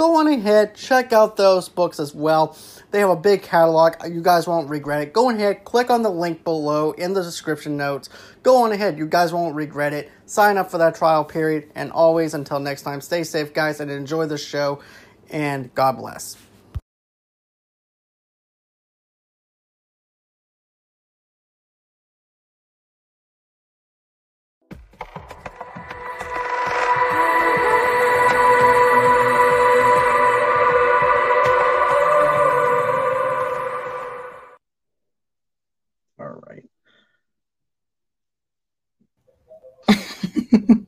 go on ahead, check out those books as well. They have a big catalog. You guys won't regret it. Go ahead, click on the link below in the description notes. Go on ahead. You guys won't regret it. Sign up for that trial period. And always, until next time, stay safe, guys, and enjoy the show. And God bless.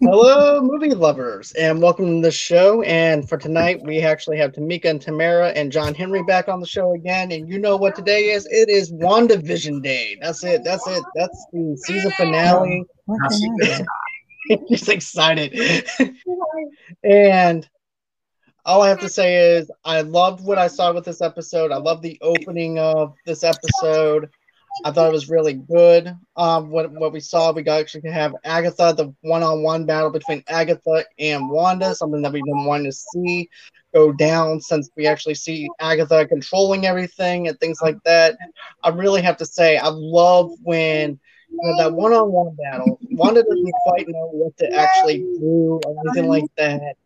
Hello, movie lovers, and welcome to the show. And for tonight, we actually have Tamika and Tamara and John Henry back on the show again. And you know what today is? It is WandaVision Day. That's it. That's it. That's the season finale. She's excited. and all I have to say is, I loved what I saw with this episode. I love the opening of this episode. I thought it was really good. Um, what what we saw, we got actually have Agatha, the one-on-one battle between Agatha and Wanda, something that we've been wanting to see go down since we actually see Agatha controlling everything and things like that. I really have to say, I love when you know, that one-on-one battle. Wanda doesn't quite know what to actually do or anything like that,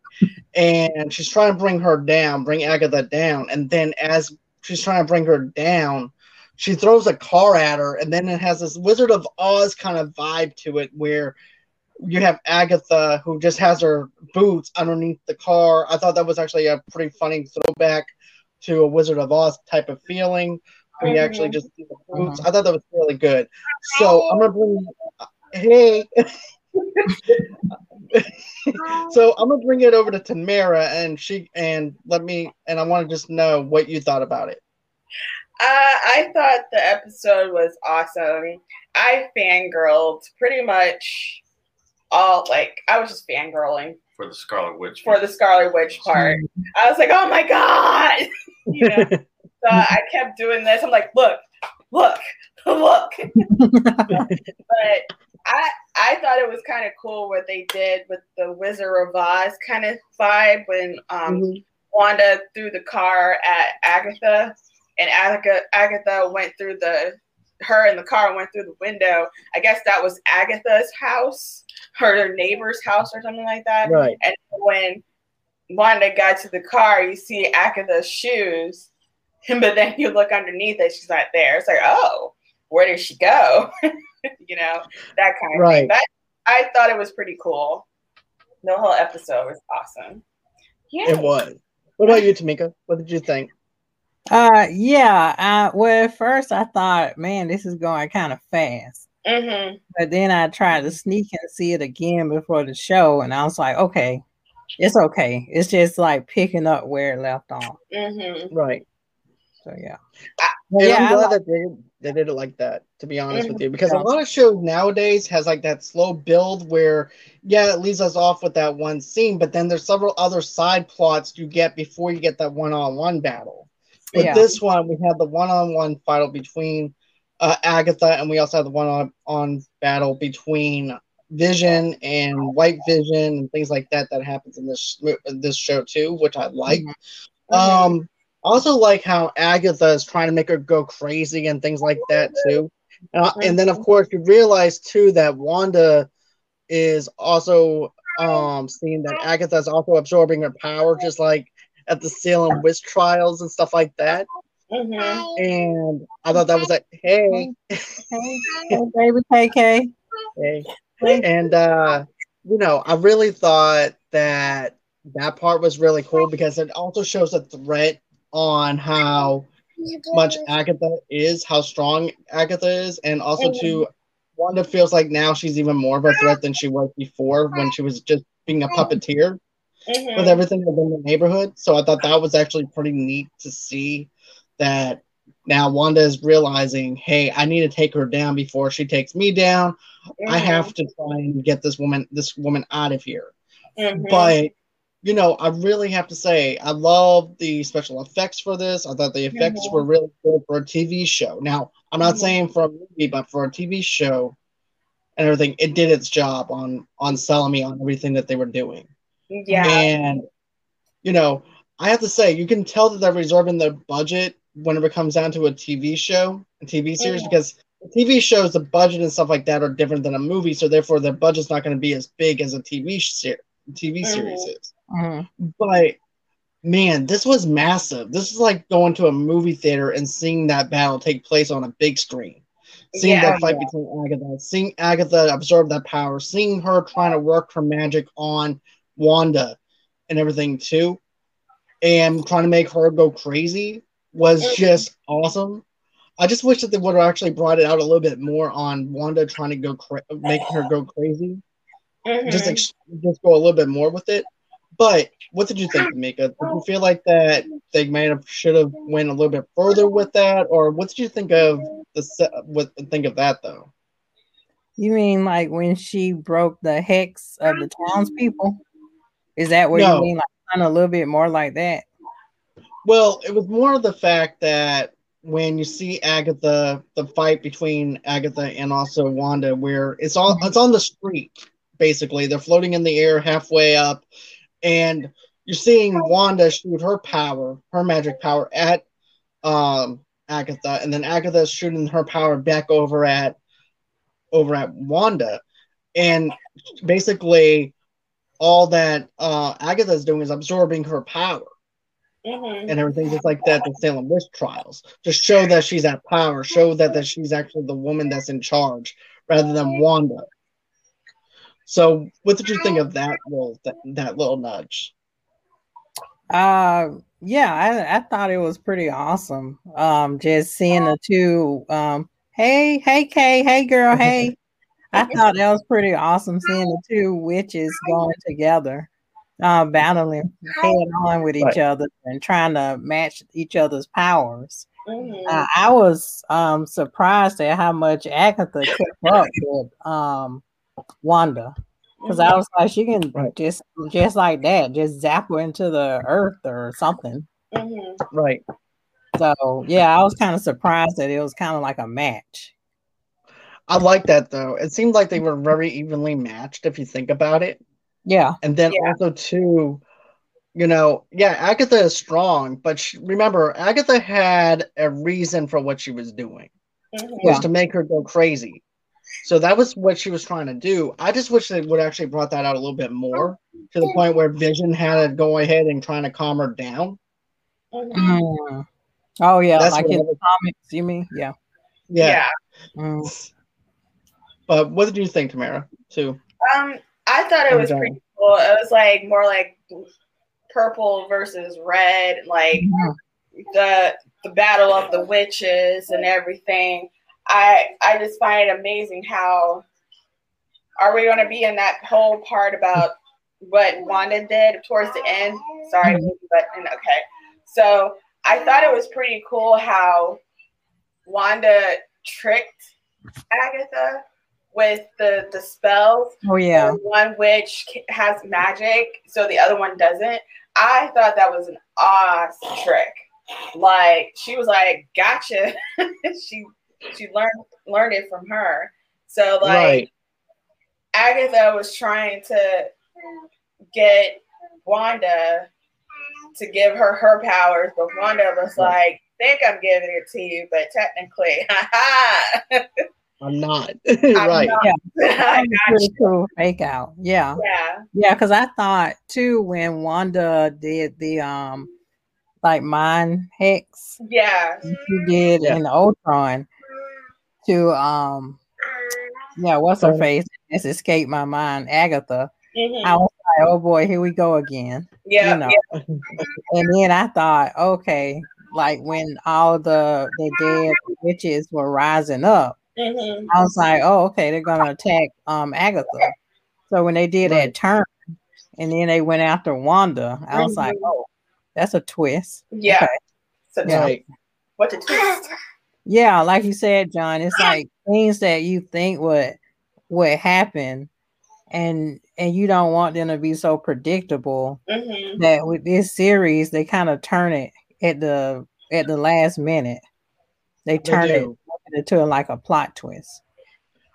and she's trying to bring her down, bring Agatha down, and then as she's trying to bring her down she throws a car at her, and then it has this Wizard of Oz kind of vibe to it where you have Agatha who just has her boots underneath the car. I thought that was actually a pretty funny throwback to a Wizard of Oz type of feeling. We mm-hmm. actually just see the boots. I thought that was really good. So I'm gonna bring hey. so I'm gonna bring it over to Tamara and she and let me and I want to just know what you thought about it. Uh, I thought the episode was awesome. I fangirled pretty much all like I was just fangirling for the Scarlet Witch for the Scarlet Witch part. I was like, oh my god, you know. so I kept doing this. I'm like, look, look, look. but I I thought it was kind of cool what they did with the Wizard of Oz kind of vibe when um, mm-hmm. Wanda threw the car at Agatha and Agatha, Agatha went through the her and the car went through the window. I guess that was Agatha's house, her neighbor's house or something like that. Right. And when Wanda got to the car, you see Agatha's shoes, but then you look underneath it, she's not there. It's like, oh, where did she go? you know, that kind of right. thing. But I thought it was pretty cool. The whole episode was awesome. Yeah. It was. What about you, Tamika? What did you think? Uh, yeah. Uh, well, at first I thought, man, this is going kind of fast. Mm-hmm. But then I tried to sneak and see it again before the show, and I was like, okay, it's okay. It's just like picking up where it left off. Mm-hmm. Right. So yeah. yeah, I'm glad like- that they, they did it like that. To be honest mm-hmm. with you, because a lot of shows nowadays has like that slow build where, yeah, it leaves us off with that one scene, but then there's several other side plots you get before you get that one-on-one battle. But yeah. this one, we had the one-on-one battle between uh, Agatha, and we also had the one on on battle between Vision and White Vision and things like that that happens in this this show too, which I like. Mm-hmm. Um, also like how Agatha is trying to make her go crazy and things like that too. Uh, and then of course you realize too that Wanda is also um seeing that Agatha is also absorbing her power, just like at the Salem witch trials and stuff like that. Mm-hmm. And I thought that was like, hey, hey, hey baby KK. Hey. And uh, you know, I really thought that that part was really cool because it also shows a threat on how much Agatha is, how strong Agatha is, and also to Wanda feels like now she's even more of a threat than she was before when she was just being a puppeteer mm-hmm. with everything within the neighborhood. So I thought that was actually pretty neat to see that now Wanda is realizing, hey, I need to take her down before she takes me down. Mm-hmm. I have to try and get this woman this woman out of here. Mm-hmm. But you know, I really have to say, I love the special effects for this. I thought the effects mm-hmm. were really good for a TV show. Now, I'm not mm-hmm. saying for a movie, but for a TV show and everything, it did its job on on selling me on everything that they were doing. Yeah. And you know, I have to say, you can tell that they're reserving their budget whenever it comes down to a TV show, a TV series, mm-hmm. because TV shows, the budget and stuff like that are different than a movie, so therefore their budget's not going to be as big as a TV ser- TV mm-hmm. series is. Mm-hmm. But man, this was massive. This is like going to a movie theater and seeing that battle take place on a big screen. Seeing yeah, that fight yeah. between Agatha, seeing Agatha absorb that power, seeing her trying to work her magic on Wanda and everything too, and trying to make her go crazy was just awesome. I just wish that they would have actually brought it out a little bit more on Wanda trying to go cra- making her go crazy. Mm-hmm. Just like, just go a little bit more with it. But what did you think, Mika? Did you feel like that they might have should have went a little bit further with that, or what did you think of the what think of that though? You mean like when she broke the hex of the townspeople? Is that what no. you mean? Like kind of a little bit more like that? Well, it was more of the fact that when you see Agatha, the fight between Agatha and also Wanda, where it's all it's on the street, basically. They're floating in the air halfway up, and you're seeing Wanda shoot her power, her magic power at um, Agatha, and then Agatha shooting her power back over at over at Wanda, and basically all that uh, Agatha is doing is absorbing her power mm-hmm. and everything just like that. The Salem witch trials just show that she's at power, show that that she's actually the woman that's in charge rather than Wanda. So, what did you think of that little that, that little nudge? Uh, yeah, I, I thought it was pretty awesome. Um, just seeing the two. Um, hey, hey, Kay, hey, girl, hey. I thought that was pretty awesome seeing the two witches going together uh, battling head on with each right. other and trying to match each other's powers. Mm-hmm. Uh, I was um, surprised at how much Agatha kept up with um, Wanda because mm-hmm. I was like, she can right. just just like that, just zap her into the earth or something. Mm-hmm. Right. So yeah, I was kind of surprised that it was kind of like a match. I like that though. It seemed like they were very evenly matched if you think about it. Yeah. And then yeah. also too, you know, yeah, Agatha is strong, but she, remember, Agatha had a reason for what she was doing, mm-hmm. was to make her go crazy. So that was what she was trying to do. I just wish they would actually brought that out a little bit more to the point where Vision had to go ahead and trying to calm her down. Mm-hmm. Oh yeah, That's like in the comics, you mean? Yeah. Yeah. yeah. Mm. But what did you think, Tamara? Too. Um, I thought it was pretty cool. It was like more like purple versus red, like mm-hmm. the the battle of the witches and everything. I I just find it amazing how are we going to be in that whole part about what Wanda did towards the end? Sorry, mm-hmm. but okay. So I thought it was pretty cool how Wanda tricked Agatha with the the spells. Oh yeah. One which has magic, so the other one doesn't. I thought that was an awesome trick. Like she was like, "Gotcha." she she learned learned it from her. So like right. Agatha was trying to get Wanda to give her her powers, but Wanda was like, "Think I'm giving it to you, but technically, I'm not. right. Not. Yeah. pretty cool fake out. Yeah. Yeah. Yeah, because I thought too when Wanda did the um like mind hex. Yeah. She did yeah. in the Ultron to um yeah, what's her face? It's escaped my mind, Agatha. Mm-hmm. I was like, oh boy, here we go again. Yeah. You know? yeah. and then I thought, okay, like when all the the dead witches were rising up, mm-hmm. I was like, oh, okay, they're gonna attack um Agatha. So when they did right. that turn and then they went after Wanda, I was mm-hmm. like, oh, that's a twist. Yeah. Okay. So yeah. What a twist. Yeah, like you said, John, it's like things that you think would would happen and and you don't want them to be so predictable mm-hmm. that with this series they kind of turn it at the at the last minute. They turn they it into like a plot twist.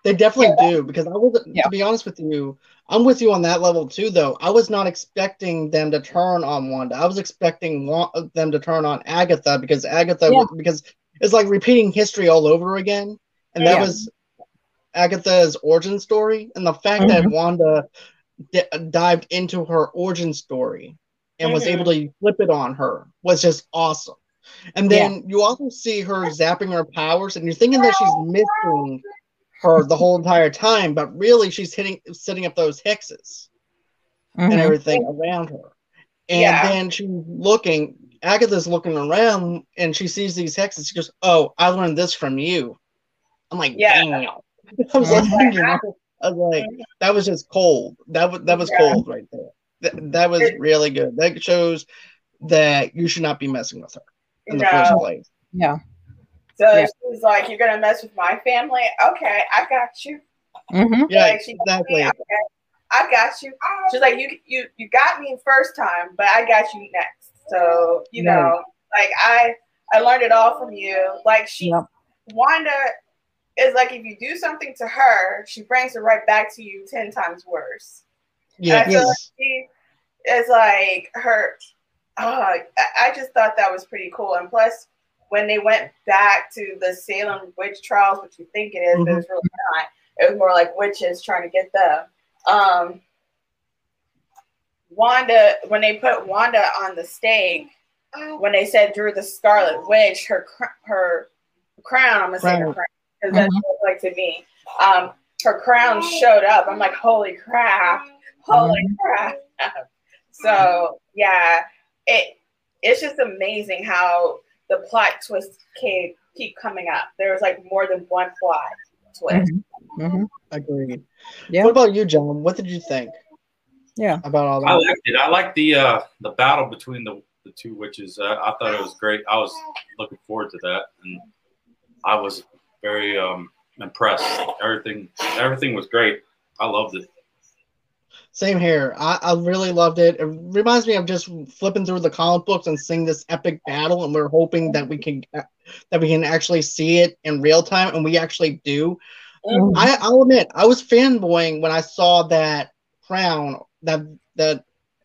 They definitely yeah. do because I was yeah. to be honest with you, I'm with you on that level too. Though I was not expecting them to turn on Wanda. I was expecting them to turn on Agatha because Agatha yeah. because it's like repeating history all over again, and that was Agatha's origin story, and the fact mm-hmm. that Wanda d- dived into her origin story and mm-hmm. was able to flip it on her was just awesome. And then yeah. you also see her zapping her powers, and you're thinking that she's missing her the whole entire time, but really she's hitting setting up those hexes mm-hmm. and everything around her. And yeah. then she's looking, Agatha's looking around and she sees these hexes. She goes, Oh, I learned this from you. I'm like, yeah. Damn. I was like, I was like, that was just cold. That was that was yeah. cold right there. That, that was really good. That shows that you should not be messing with her in the first place. Yeah. So yeah. she's like, "You're gonna mess with my family? Okay, I got you." Mm-hmm. Yeah, like, exactly. okay, I got you. She's like, "You you you got me first time, but I got you next." So you yeah. know, like I I learned it all from you. Like she, yep. Wanda is like if you do something to her, she brings it right back to you ten times worse. Yeah, yes. like she is like her. Oh, I just thought that was pretty cool, and plus when they went back to the Salem witch trials, which you think it is, mm-hmm. but it's really not. It was more like witches trying to get them. Um, Wanda, when they put Wanda on the stake, when they said Drew the Scarlet Witch, her her crown, I'm gonna say her crown because that's mm-hmm. what like to me. Um, her crown showed up. I'm like, holy crap, holy mm-hmm. crap. so yeah, it it's just amazing how the plot twists keep keep coming up. There was like more than one plot twist. Mm-hmm. Mm-hmm. Agreed. Yeah. What about you, John? What did you think? Yeah. About all that. I liked it. I liked the uh, the battle between the the two witches. Uh, I thought it was great. I was looking forward to that, and I was very um, impressed. Everything everything was great. I loved it. Same here. I, I really loved it. It reminds me of just flipping through the comic books and seeing this epic battle, and we're hoping that we can that we can actually see it in real time, and we actually do. Mm-hmm. I, I'll admit, I was fanboying when I saw that crown, that that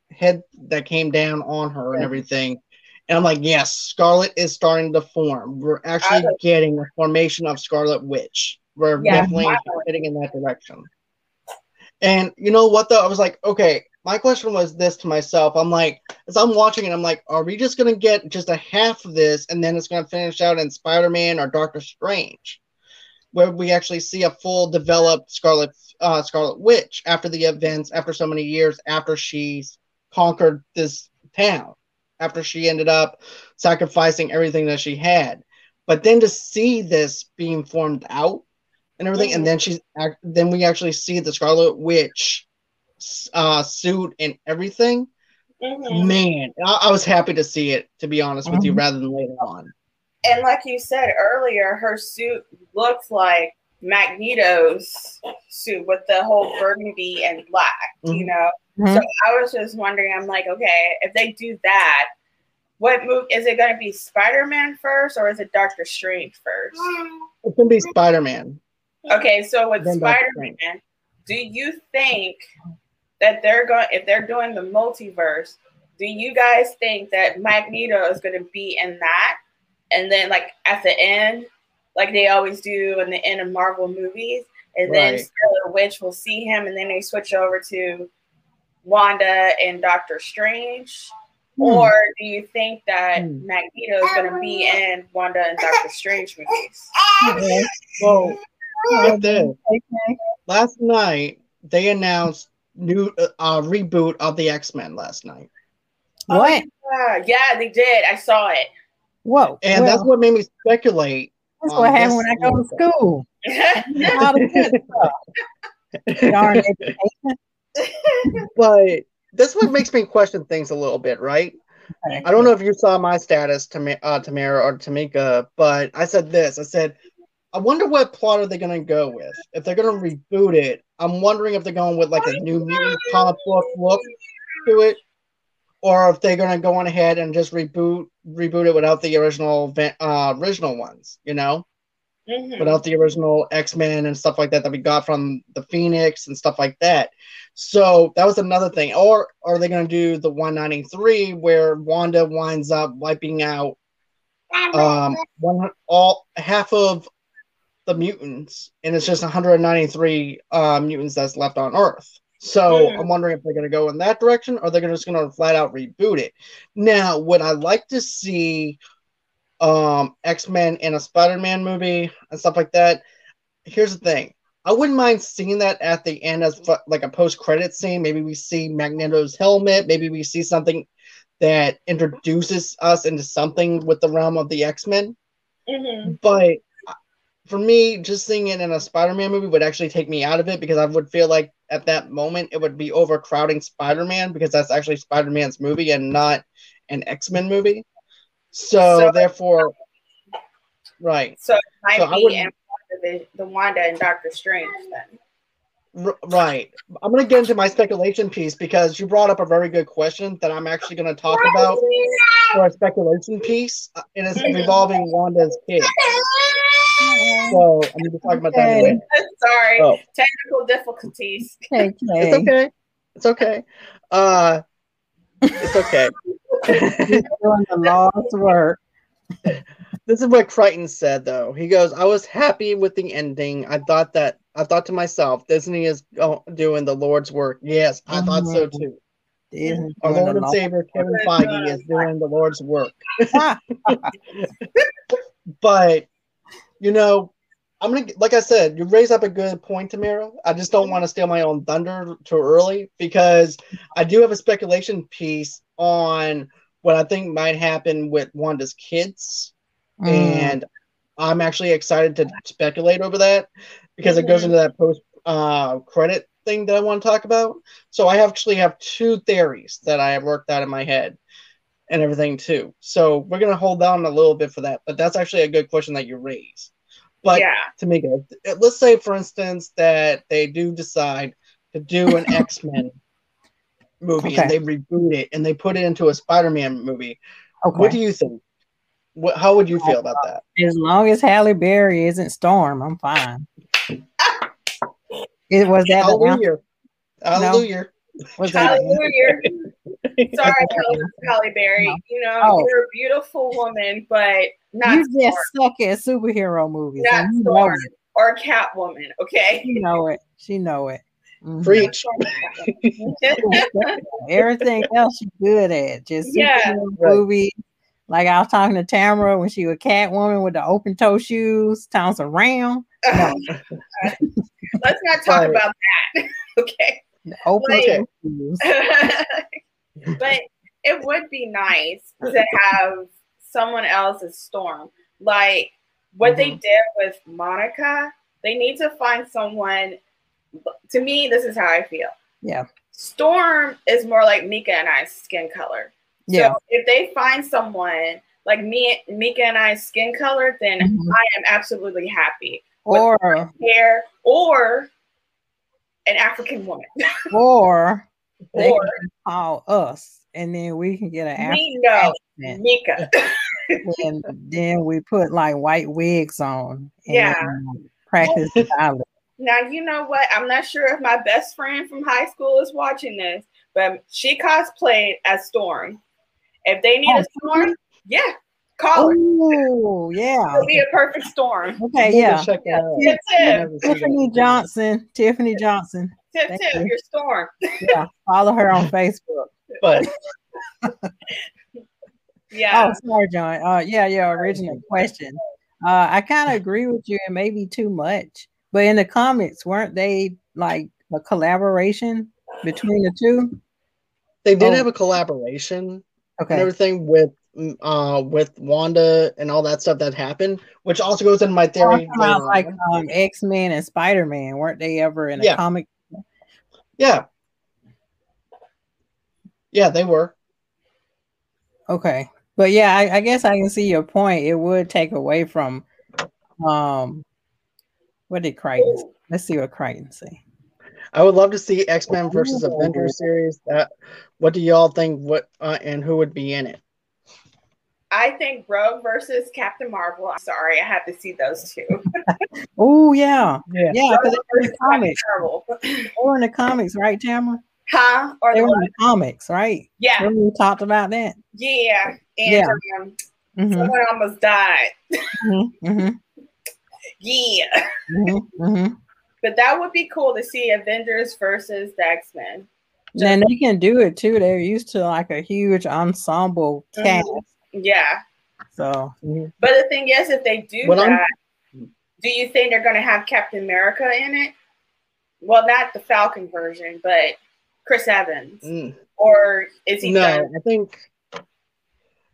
head that came down on her and everything. And I'm like, yes, Scarlet is starting to form. We're actually getting a formation of Scarlet Witch. We're yeah, definitely heading in that direction. And you know what though? I was like, okay, my question was this to myself. I'm like, as I'm watching it, I'm like, are we just gonna get just a half of this and then it's gonna finish out in Spider-Man or Doctor Strange? Where we actually see a full developed Scarlet uh, Scarlet Witch after the events, after so many years, after she's conquered this town, after she ended up sacrificing everything that she had. But then to see this being formed out and everything, mm-hmm. and then she's then we actually see the Scarlet Witch uh, suit and everything. Mm-hmm. Man, I-, I, was happy to see it. To be honest mm-hmm. with you, mm-hmm. rather than later on. And like you said earlier, her suit looks like Magneto's suit with the whole burgundy and black. You mm-hmm. know, mm-hmm. so I was just wondering. I'm like, okay, if they do that, what move is it going to be? Spider Man first, or is it Doctor Strange first? It's gonna be Spider Man. Okay, so with Spider Man, do you think that they're going if they're doing the multiverse? Do you guys think that Magneto is going to be in that, and then like at the end, like they always do in the end of Marvel movies, and then Right. Scarlet Witch will see him, and then they switch over to Wanda and Doctor Strange? Hmm. Or do you think that Hmm. Magneto is going to be in Wanda and Doctor Strange movies? Okay. Well, get this. Okay. last night they announced new uh, uh, reboot of the X Men last night, What? Yeah, yeah, they did. I saw it. Whoa. and well, that's what made me speculate. that's on what this happened when I go to school. All the good stuff. Darn education. But this what makes me question things a little bit, right? Okay. I don't know if you saw my status, Tam- uh, Tamara or Tamika, but I said this. I said, I wonder what plot are they going to go with. If they're going to reboot it, I'm wondering if they're going with like a new mutant comic book look to it, or if they're going to go on ahead and just reboot reboot it without the original uh, original ones. You know, Mhm. without the original X Men and stuff like that that we got from the Phoenix and stuff like that. So that was another thing. Or are they going to do the 193 where Wanda winds up wiping out um one all half of the mutants, and it's just 193 uh, mutants that's left on Earth. So Mhm. I'm wondering if they're going to go in that direction, or they're just going to flat out reboot it. Now, would I like to see um, X Men in a Spider Man movie and stuff like that? Here's the thing. I wouldn't mind seeing that at the end as like a post credit scene. Maybe we see Magneto's helmet. Maybe we see something that introduces us into something with the realm of the X Men Mhm. but for me, just seeing it in a Spider-Man movie would actually take me out of it because I would feel like at that moment it would be overcrowding Spider-Man because that's actually Spider-Man's movie and not an X-Men movie. So, So- therefore, right, So it might So I be in the, the Wanda and Doctor Strange then. r- right. I'm gonna get into my speculation piece because you brought up a very good question that I'm actually gonna talk about for a speculation piece, uh, and it's revolving Wanda's kid. So I'm gonna be talking about that in a Okay. minute. Sorry, Oh. technical difficulties. Okay. It's okay. It's okay. Uh, it's okay. Doing the Lord's work. this is what Crichton said though. He goes, "I was happy with the ending. I thought that I thought to myself, Disney is doing the Lord's work. Yes, I thought so Mhm. too. Disney Our Lord and Savior Kevin Feige is doing the Lord's work. But you know, I'm gonna like I said, you raise up a good point, Tamara. I just don't want to steal my own thunder too early because I do have a speculation piece on what I think might happen with Wanda's kids. mm, and I'm actually excited to speculate over that because it goes into that post uh, credit thing that I want to talk about. So I actually have two theories that I have worked out in my head and everything too. So we're gonna hold down a little bit for that, but that's actually a good question that you raise. But yeah. Tamika, let's say for instance that they do decide to do an X Men movie and they reboot it and they put it into a Spider Man movie. okay. What do you think? What, how would you feel about that? As long as Halle Berry isn't Storm, I'm fine. It was that announced- Hallelujah. Hallelujah. was that Hallelujah. Sorry, Halle- Halle Berry. You know, Oh. you're a beautiful woman, but not you just Storm, suck at superhero movies. Not and you know it. or Catwoman, okay? She know it. She know it. Mhm. Preach. Everything else she good at. Just Yeah. superhero Right. movies. Like I was talking to Tamara when she was Catwoman with the open toe shoes, toss around. No. Let's not talk Right. about that. okay. The open Okay. toe shoes. But it would be nice to have someone else's Storm. Like what they Mhm. did with Monica, they need to find someone. To me, this is how I feel. Yeah. Storm is more like Mika and I's skin color. Yeah. So if they find someone like me, Mika and I's skin color, then Mhm. I am absolutely happy. Or Hair or an African woman. or they or can call us and then we can get an we know. Mika. and then we put like white wigs on. And, Yeah. um, practice the. Now you know what? I'm not sure if my best friend from high school is watching this, but she cosplayed as Storm. If they need Oh, a Storm, yeah, call her. Oh, yeah. It'll be a perfect Storm. Okay, yeah. Check that out. Tip I tip, never see that. Tiffany Johnson. Tiffany Johnson. tip Thank tip, you. your Storm. Yeah. Follow her on Facebook. But Yeah. Oh, sorry, John. Uh, yeah, yeah. Original question. Uh, I kind of agree with you, and maybe too much. But in the comics, weren't they like a collaboration between the two? they did Oh. have a collaboration and Okay. everything with uh with Wanda and all that stuff that happened, which also goes in my theory. about like um, X Men and Spider Man. Weren't they ever in a Yeah. comic? yeah, yeah, they were. Okay, but yeah, I, I guess I can see your point. It would take away from, um, what did Crichton? say? Let's see what Crichton say. I would love to see X Men versus Avengers series. That what do y'all think? What uh, and who would be in it? I think Rogue versus Captain Marvel. I'm sorry, I have to see those two. Oh yeah, Yeah, yeah, because they were in the comics. Captain Marvel. They were in the comics, right, Tamara? Huh? Or They the were in the comics, right? Yeah, Remember we talked about that. yeah. And Yeah. um, hmm someone almost died. hmm hmm Yeah. hmm hmm But that would be cool to see Avengers versus the X Men. And they can do it too. They're used to like a huge ensemble Mhm. cast. Yeah. So Mhm. But the thing is, if they do What I'm- that, do you think they're going to have Captain America in it? Well, not the Falcon version, but Chris Evans. Mm. Or is he no, done? I think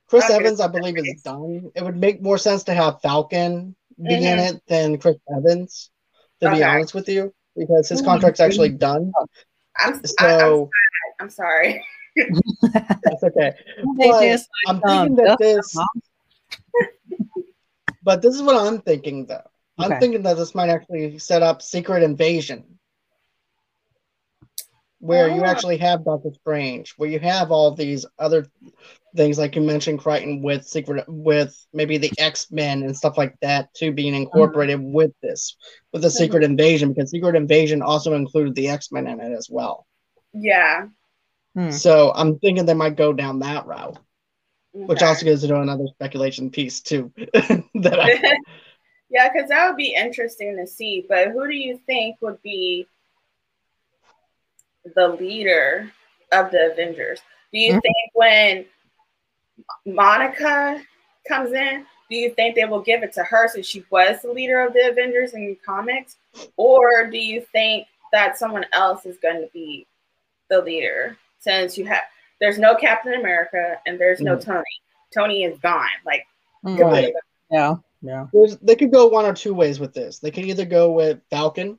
Chris Okay. Evans, I believe, is done. It would make more sense to have Falcon be in Mhm. it than Chris Evans. To be honest with you, because his contract's actually done. I'm, I, I'm, So I'm sorry. that's okay. But I'm um, thinking that this, but this is what I'm thinking though. I'm thinking that this might actually set up Secret Invasion, where you Oh. actually have Doctor Strange, where you have all these other things like you mentioned, Crichton with Secret, with maybe the X Men and stuff like that too being incorporated with this, with the Secret Invasion, because Secret Invasion also included the X Men in it as well. Yeah. Hmm. So I'm thinking they might go down that route, which also goes into another speculation piece too. that I, yeah, because that would be interesting to see. But who do you think would be the leader of the Avengers? Do you Mhm. think when Monica comes in, do you think they will give it to her since she was the leader of the Avengers in the comics? Or do you think that someone else is going to be the leader since you have there's no Captain America and there's no Tony? Tony is gone. Like, Mm. Right. Yeah, yeah. There's, they could go one or two ways with this. They could either go with Falcon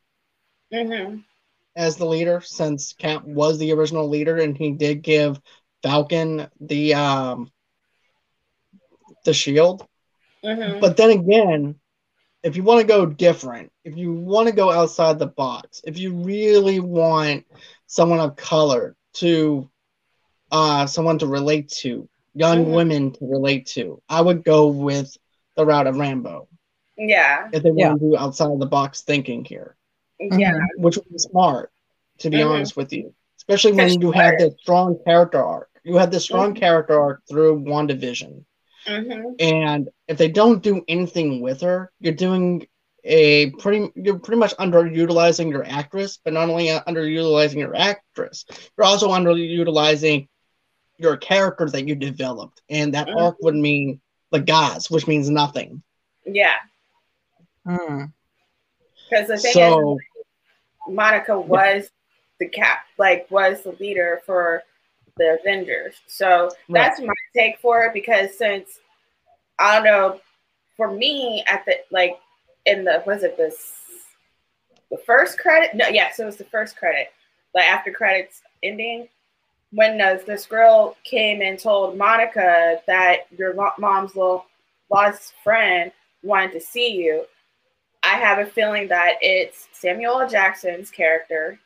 hmm as the leader, since Cap was the original leader, and he did give Falcon the um the shield. hmm But then again, if you want to go different, if you want to go outside the box, if you really want someone of color to uh someone to relate to, young Mhm. women to relate to, I would go with the route of Rambeau yeah, if they Yeah. want to do outside of the box thinking here. yeah. which would be smart, to be Mhm. honest with you. Especially when That's you have smart. this strong character arc. You have this strong Mhm. character arc through WandaVision. hmm And if they don't do anything with her, you're doing a pretty you're pretty much underutilizing your actress, but not only underutilizing your actress, you're also underutilizing your character that you developed. And that Mhm. arc would mean the gods, which means nothing. Yeah, Mm. because the thing So is, Monica was the cap, like was the leader for the Avengers. So that's my take for it. Because since I don't know, for me at the like in the was it this the first credit? No, yes, it was the first credit. Like after credits ending, when uh, this girl came and told Monica that your mom's little lost friend wanted to see you, I have a feeling that it's Samuel L. Jackson's character,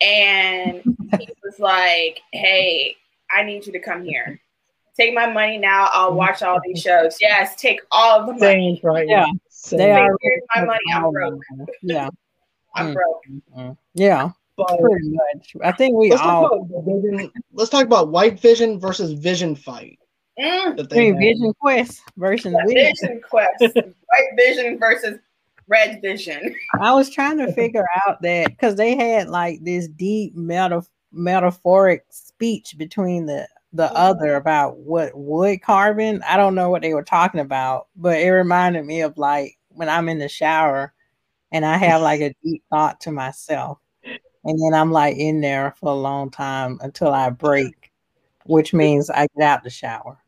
and he was like, "Hey, I need you to come here." Take my money now. I'll watch all these shows. Yes, take all of the money. Same, right? Yeah. Same. They are. My money. I'm broke. Yeah. I'm Mm. broke. Mm. Yeah. But Pretty much. I think we let's all. talk about Vision. Let's talk about White Vision versus Vision fight. Mm. That have. Vision Quest versus Vision. Vision Quest. White Vision versus Red Vision. I was trying to figure out that because they had like this deep meta- metaphoric speech between the the other about what wood carving. I don't know what they were talking about, but it reminded me of like when I'm in the shower and I have like a deep thought to myself, and then I'm like in there for a long time until I break, which means I get out the shower.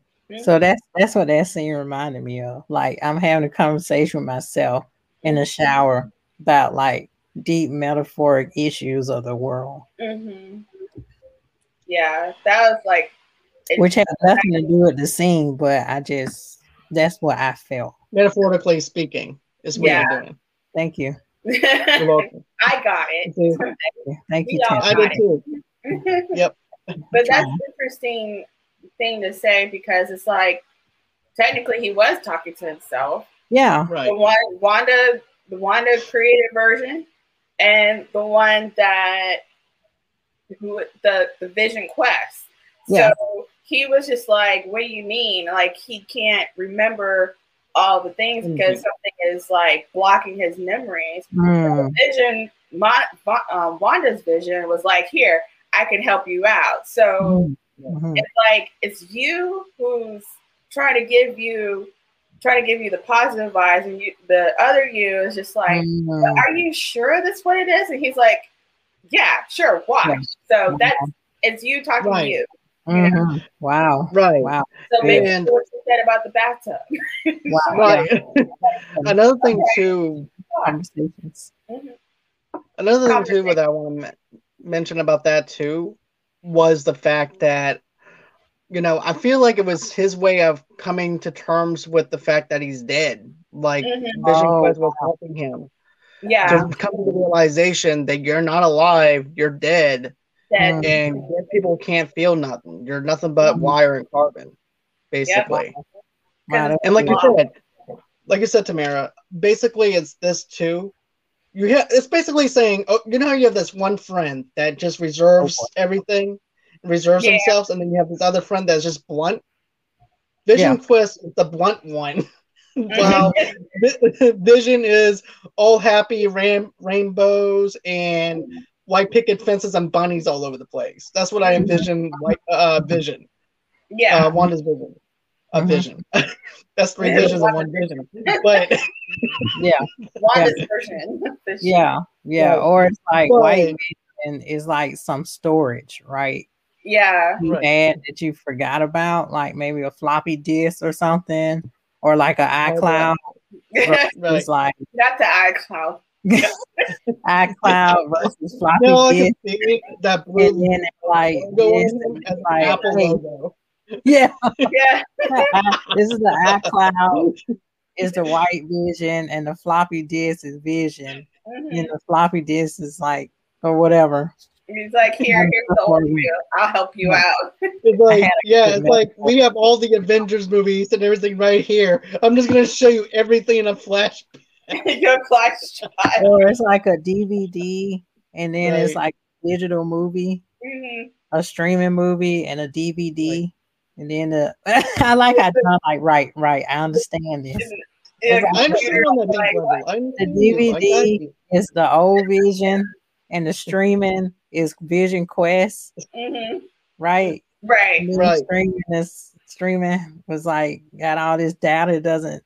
So that's that's what that scene reminded me of. Like I'm having a conversation with myself in the shower about like deep metaphoric issues of the world, hmm Yeah, that was like. It- which has nothing to do with the scene, but I just that's what I felt. Metaphorically speaking, is what Yeah. you're doing. Thank you. You're welcome. I got it. Thank you. Yeah, Tim. I did too. Yep. but that's an interesting thing to say because it's like technically he was talking to himself. Yeah. Right. The one Wanda, the Wanda created version, and the one that who the the Vision Quest. Yeah. So he was just like, "What do you mean? Like he can't remember all the things because Mhm. something is like blocking his memories." Mm, Vision, my, um, Wanda's vision was like, "Here, I can help you out." So mhm. it's like it's you who's trying to give you trying to give you the positive vibes and you the other you is just like Mm, are you sure that's what it is and he's like yeah sure Why?" So that's it's you talking Right. to you mhm. Wow. Right. Wow. so maybe And- what you said about the bathtub Wow. Right. Another thing too. Conversations. Mhm. Another thing too that I want to mention about that too was the fact that you know I feel like it was his way of coming to terms with the fact that he's dead. Like Mhm. Vision Oh, Quest was helping him yeah to come to the realization that you're not alive, you're dead, that Mm. and dead people can't feel nothing. You're nothing but Mhm. wire and carbon, basically. Wow, that's And like you said, like you said, Tamara, basically it's this too. You have it's basically saying, oh, you know how you have this one friend that just reserves everything, reserves Yeah. themselves, and then you have this other friend that's just blunt. Vision Quest is the blunt one. While Vi- Vision is all happy ram- rainbows and white picket fences and bunnies all over the place. That's what I envision. White uh, Vision, yeah uh, Wanda's Vision, a Mhm. Vision. That's three Yeah. visions in one vision. But yeah. Wanda's version Yeah. Yeah. Right. Or it's like But- white vision is like some storage, right? yeah you Right. had that you forgot about, like maybe a floppy disk or something, or like an iCloud. right. It's like not the iCloud iCloud versus floppy No, I can disk. see it, that And blue then it's like logo this, and it's like, Apple hey, logo. yeah, yeah this is the iCloud is the white vision, and the floppy disk is vision, Mhm. and the floppy disk is like or whatever. He's like, here, here's the overview. I'll help you out. It's like, yeah, it's like we have all the Avengers movies and everything right here. I'm just gonna show you everything in a flash. Your flash drive. Or it's like a DVD, and then it's like a digital movie. Mhm. a streaming movie and a DVD, and then the I like how John like right, right. I understand this. Yeah, I understand on that like, level. I The understand you. I got DVD is the old Vision, and the streaming is Vision Quest, mhm. right? Right. Right. Streaming is streaming was like got all this data doesn't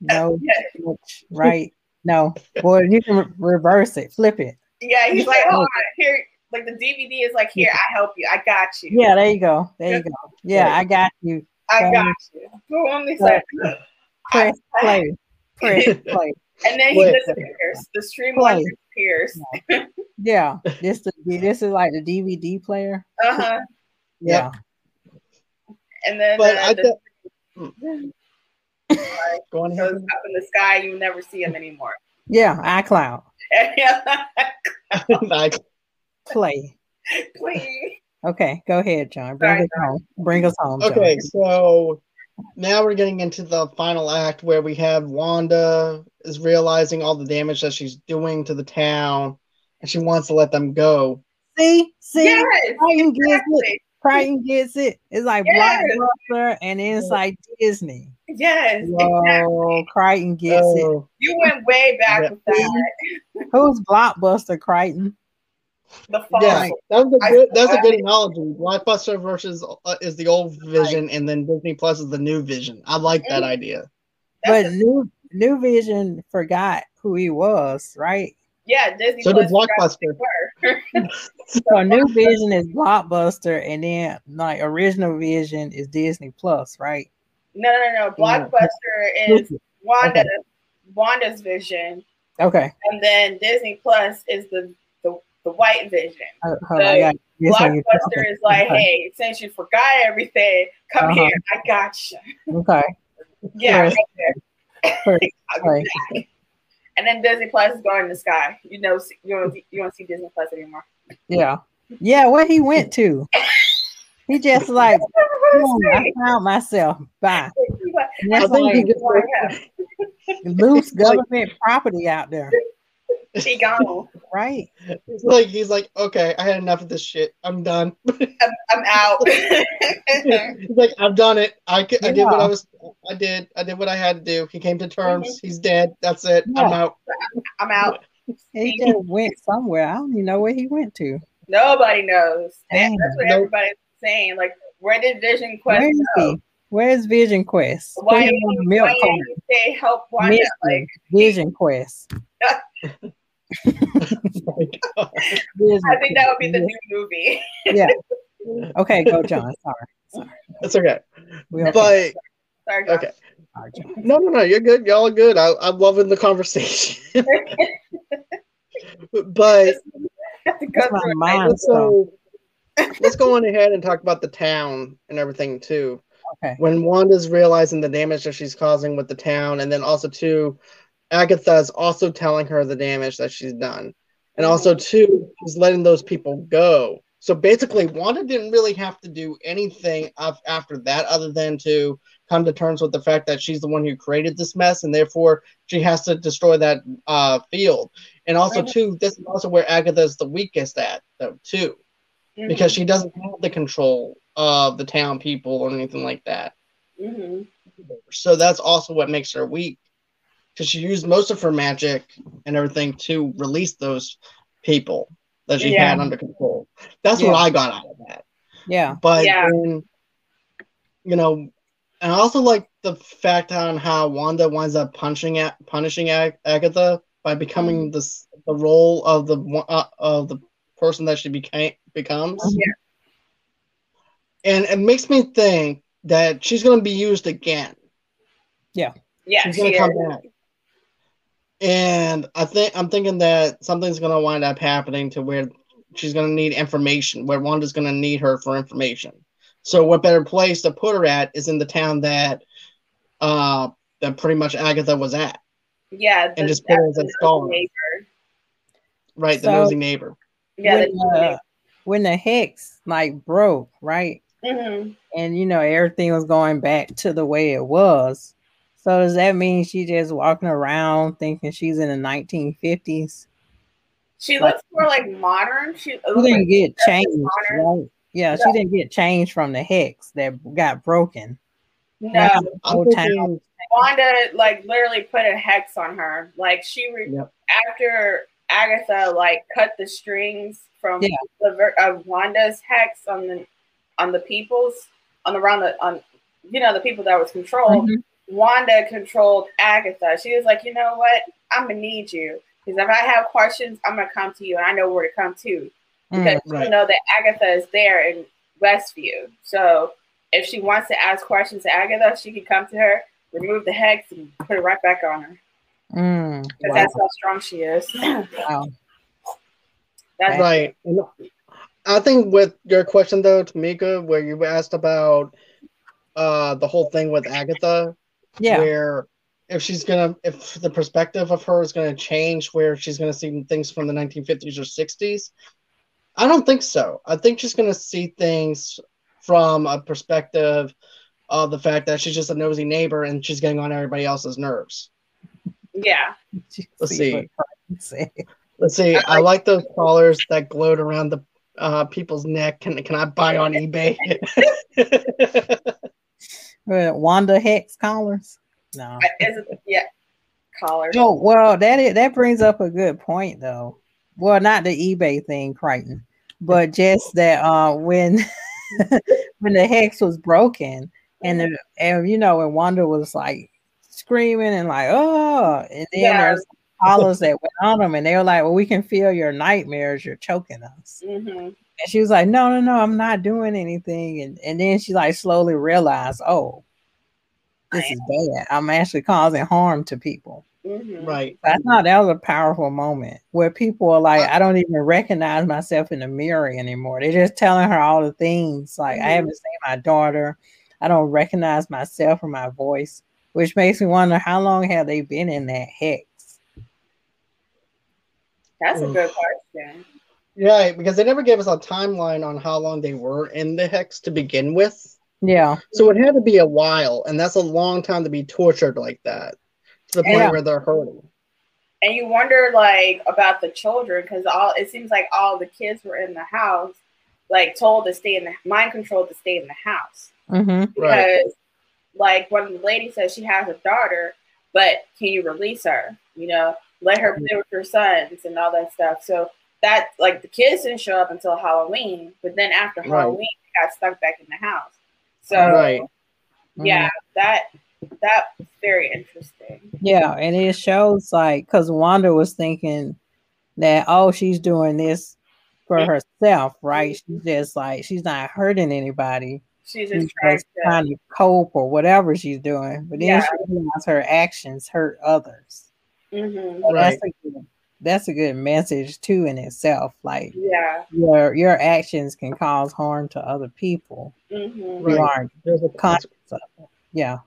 know Yeah. much, right? No, boy, you can re- reverse it, flip it. Yeah, he's like, hold on, here. Like the DVD is like, here, I help you. I got you. Yeah, there you go, there you go. Yeah, I got you. I got you. Boom. He's like, Press play, press play. and then he disappears. The streamline Play. disappears. Yeah, this the this is like the DVD player. Uh huh. Yeah. And then But uh, I the th- go on goes ahead. up in the sky. You never see him anymore. Yeah, iCloud. Like, Play. Please. Okay, go ahead, John. Bring Sorry, us home. Bring us home. John. Okay, so now we're getting into the final act where we have Wanda is realizing all the damage that she's doing to the town, and she wants to let them go. See, see, Yes, Crichton gets it. Crichton gets it. It's like Yes. Blockbuster, and it's like Disney. Yes, exactly. Crichton gets it. Oh, You went way back Yeah. with that. Who's Blockbuster, Crichton? The fall. yeah, that was a I- good. That's a good analogy. Blockbuster versus uh, is the old Vision, and then Disney Plus is the new Vision. I like that Mhm. idea. That's But a- New New Vision forgot who he was, right? yeah, Disney. So did Plus forgot Blockbuster. who they were. So New Vision is Blockbuster, and then like original Vision is Disney Plus, right? No, no, no, no. Blockbuster is Wanda, Okay. Wanda's vision, Okay. and then Disney Plus is the the, the white vision. Uh, hold on, I got. Blockbuster is like, Okay. hey, since you forgot everything, come Uh-huh. here. I got you. Okay. Yeah, First. First. And then Disney Plus is going in the sky. You know, you don't you don't see Disney Plus anymore. Yeah. Yeah, where he went to. He just like, boom, I hmm, found myself. Bye. And I think he like just loose government property out there, He gone. right? he's like he's like okay, I had enough of this shit. I'm done. I'm out. he's like I've done it. I, c- I did what I was. I did. I did what I had to do. He came to terms. Mm-hmm. He's dead. That's it. I'm out. I'm out. He just went somewhere. I don't even know where he went to. Nobody knows. That- Damn. That's what Nope. everybody's saying. Like, where did Vision Quest Where is go? he? Where's Vision Quest? Put Why him on milk Why didn't he say help Wanda? Mission, Like, Vision Quest. Like, I think that would be the new movie. Yeah. Okay, go, John. Sorry. Sorry. It's okay. We okay. But Sorry, John. okay. Sorry, John. No, no, no. You're good. Y'all are good. I, I'm loving the conversation. but Have That's my mind. let's go. Let's go on ahead and talk about the town and everything too. Okay. When Wanda's realizing the damage that she's causing with the town, and then also too, Agatha's also telling her the damage that she's done, and also too, she's letting those people go. So basically, Wanda didn't really have to do anything af- after that, other than to come to terms with the fact that she's the one who created this mess, and therefore she has to destroy that uh, field. And also too, this is also where Agatha is the weakest at, though too Mhm. because she doesn't have the control of the town people or anything like that. Mhm. So that's also what makes her weak. Because she used most of her magic and everything to release those people that she Yeah. had under control. That's Yeah. what I got out of that. Yeah. But Yeah. then, you know, and I also like the fact on how Wanda winds up punching at punishing Ag- Agatha by becoming this the role of the uh, of the person that she became becomes. Yeah. And it makes me think that she's going to be used again. Yeah, Yeah. She's going to is. come back. And I think I'm thinking that something's going to wind up happening to where she's going to need information, where Wanda's going to need her for information. So, what better place to put her at is in the town that uh that pretty much Agatha was at, Yeah, and just put her as a the star, neighbor. right? The So- nosy neighbor. Yeah, when, uh, when the hex like broke, right? hmm And you know, everything was going back to the way it was. So does that mean she just walking around thinking she's in the 1950s? She Like- looks more like modern. She, She didn't like get changed, right? Yeah, she didn't get changed from the hex that got broken. No, I'm whole town. thinking, Wanda like literally put a hex on her. Like she re- Yep. after Agatha like cut the strings from Yeah. the ver- of Wanda's hex on the on the people's on around the on you know the people that was controlled. Mhm. Wanda controlled Agatha. She was like, you know what? I'm gonna need you because if I have questions, I'm gonna come to you, and I know where to come to because Mm, you know that Agatha is there in Westview. So if she wants to ask questions to Agatha, she can come to her, remove the hex, and put it right back on her. Mm, wow, that's how strong she is. wow. that's right. And I think with your question though, Tamika, where you asked about uh the whole thing with Agatha, Yeah, where if she's gonna if the perspective of her is gonna change where she's gonna see things from the 1950s or 60s I don't think so. I think she's going to see things from a perspective of the fact that she's just a nosy neighbor and she's getting on everybody else's nerves. Yeah. Let's see. Let's see. I like those collars that glowed around the uh, people's neck. Can can I buy on eBay? Wanda Hex collars. No. yeah. Collars. Oh well, that is, that brings up a good point though. Well, not the eBay thing, Crichton, but just that uh, when when the hex was broken and the, and you know when Wanda was like screaming and like oh, and then yeah. there's collars that went on them, and they were like, "Well, we can feel your nightmares. You're choking us." Mm-hmm. And she was like, "No, no, no, I'm not doing anything." And and then she like slowly realized, "Oh, this is bad. I'm actually causing harm to people." Mm-hmm. Right. I thought that was a powerful moment where people are like, I don't even recognize myself in the mirror anymore. They're just telling her all the things. Like, mm-hmm. I haven't seen my daughter. I don't recognize myself or my voice, which makes me wonder how long have they been in that hex? That's a good question. Yeah, because they never gave us a timeline on how long they were in the hex to begin with. Yeah. So it had to be a while, and that's a long time to be tortured like that to the point yeah. where they're hurting. And you wonder like about the children because all it seems like all the kids were in the house, like told to stay in the mind controlled to stay in the house. Mm-hmm. Because right. Like one of the ladies says she has a daughter, but can you release her? You know, let her play with her sons and all that stuff. So that like the kids didn't show up until Halloween, but then after right. Halloween, they got stuck back in the house. So right. yeah, mm-hmm. that that's very interesting. Yeah, and it shows like because Wanda was thinking that oh she's doing this for herself, right? She's just like she's not hurting anybody. She's just, she's trying, to, cope or whatever she's doing, but then yeah. she realizes her actions hurt others. Mm-hmm. So right. That's a, good, that's a good message too in itself. Like, yeah, your your actions can cause harm to other people. Mm-hmm. You aren't conscious of it. Yeah.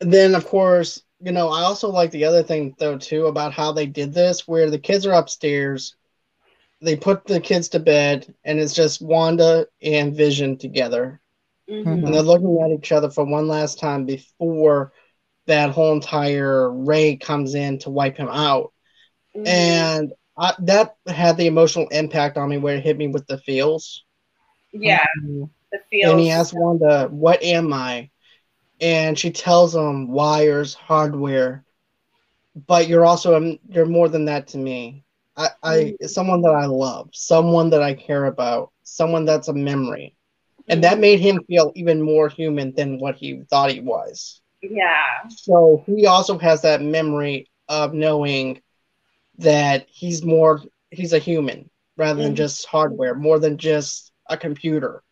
Then, of course, you know, I also like the other thing though too about how they did this, where the kids are upstairs, they put the kids to bed, and it's just Wanda and Vision together, mm-hmm. and they're looking at each other for one last time before that whole entire ray comes in to wipe him out. Mm-hmm. And I, that had the emotional impact on me where it hit me with the feels. Yeah, mm-hmm. the feels. And he asked Wanda, What am I? And she tells him, Wires, hardware. But you're also, you're more than that to me. I, I mm-hmm. someone that I love, someone that I care about, someone that's a memory. And that made him feel even more human than what he thought he was. Yeah. So he also has that memory of knowing that he's more he's a human rather than mm-hmm. just hardware, more than just a computer.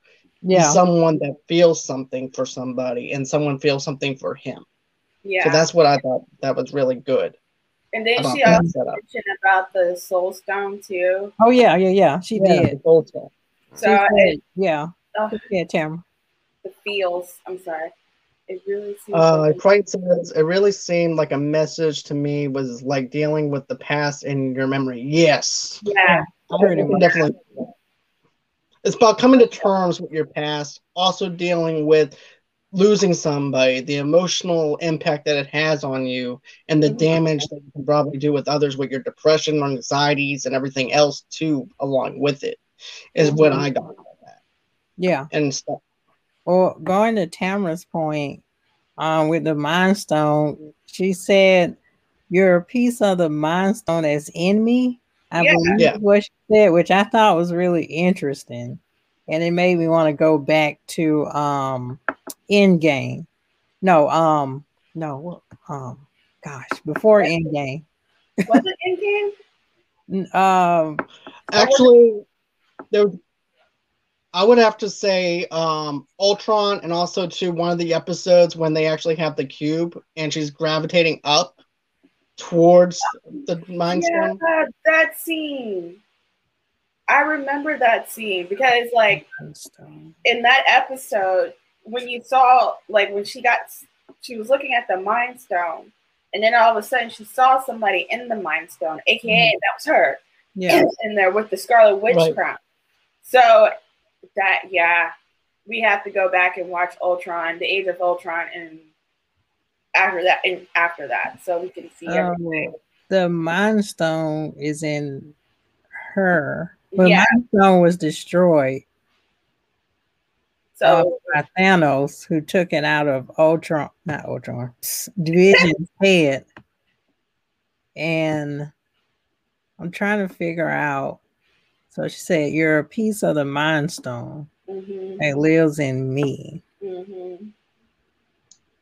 Yeah. Someone that feels something for somebody and someone feels something for him. Yeah. So that's what I thought that was really good. And then she also mentioned about the soul stone too. Oh yeah, yeah, yeah. She yeah, did. soul stone. So it, yeah. Uh, yeah, Tamara. The feels. I'm sorry. It really seems. Uh, like Crichton says it really seemed like a message to me was like dealing with the past in your memory. Yes. Yeah. definitely. It's about coming to terms with your past, also dealing with losing somebody, the emotional impact that it has on you, and the mm-hmm. damage that you can probably do with others with your depression, or anxieties, and everything else too, along with it, is what mm-hmm. I got out of that. Yeah. And stuff. Well, going to Tamara's point, um, with the Mind Stone, she said, "You're a piece of the Mind Stone that's in me." I yeah. believe yeah. what she said, which I thought was really interesting, and it made me want to go back to um, Endgame. No, um, no, um, gosh, before Endgame. Was it Endgame? um, actually, there I would have to say um, Ultron, and also to one of the episodes when they actually have the cube and she's gravitating up towards the Mind yeah, Stone. That, that scene. I remember that scene because, like, in that episode, when you saw, like, when she got, she was looking at the Mind Stone, and then all of a sudden she saw somebody in the Mind Stone, aka mm-hmm. that was her. Yeah. in there with the Scarlet Witch Right. crown. So that yeah, we have to go back and watch Ultron, the Age of Ultron, and after that, and after that, so we can see everything. Um, the Mind Stone is in her. But Yeah. Mind Stone was destroyed uh, So by Thanos, who took it out of Ultron, not Ultron, Vision's head. And I'm trying to figure out. So she said, You're a piece of the Mind Stone mhm, that lives in me. mhm.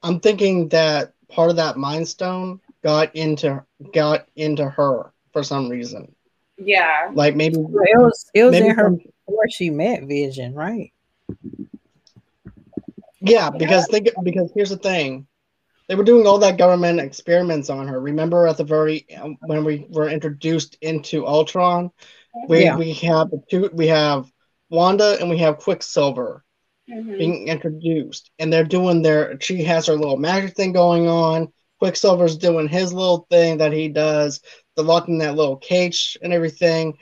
I'm thinking that part of that Mind Stone got into got into her for some reason. Yeah, Like maybe It was it was in her from- before she met Vision, right? Yeah, because think because here's the thing. They were doing all that government experiments on her. Remember at the very um, when we were introduced into Ultron, we Yeah. we have the two we have Wanda and we have Quicksilver mhm, being introduced, and they're doing their. She has her little magic thing going on. Quicksilver's doing his little thing that he does. They're locked in that little cage and everything,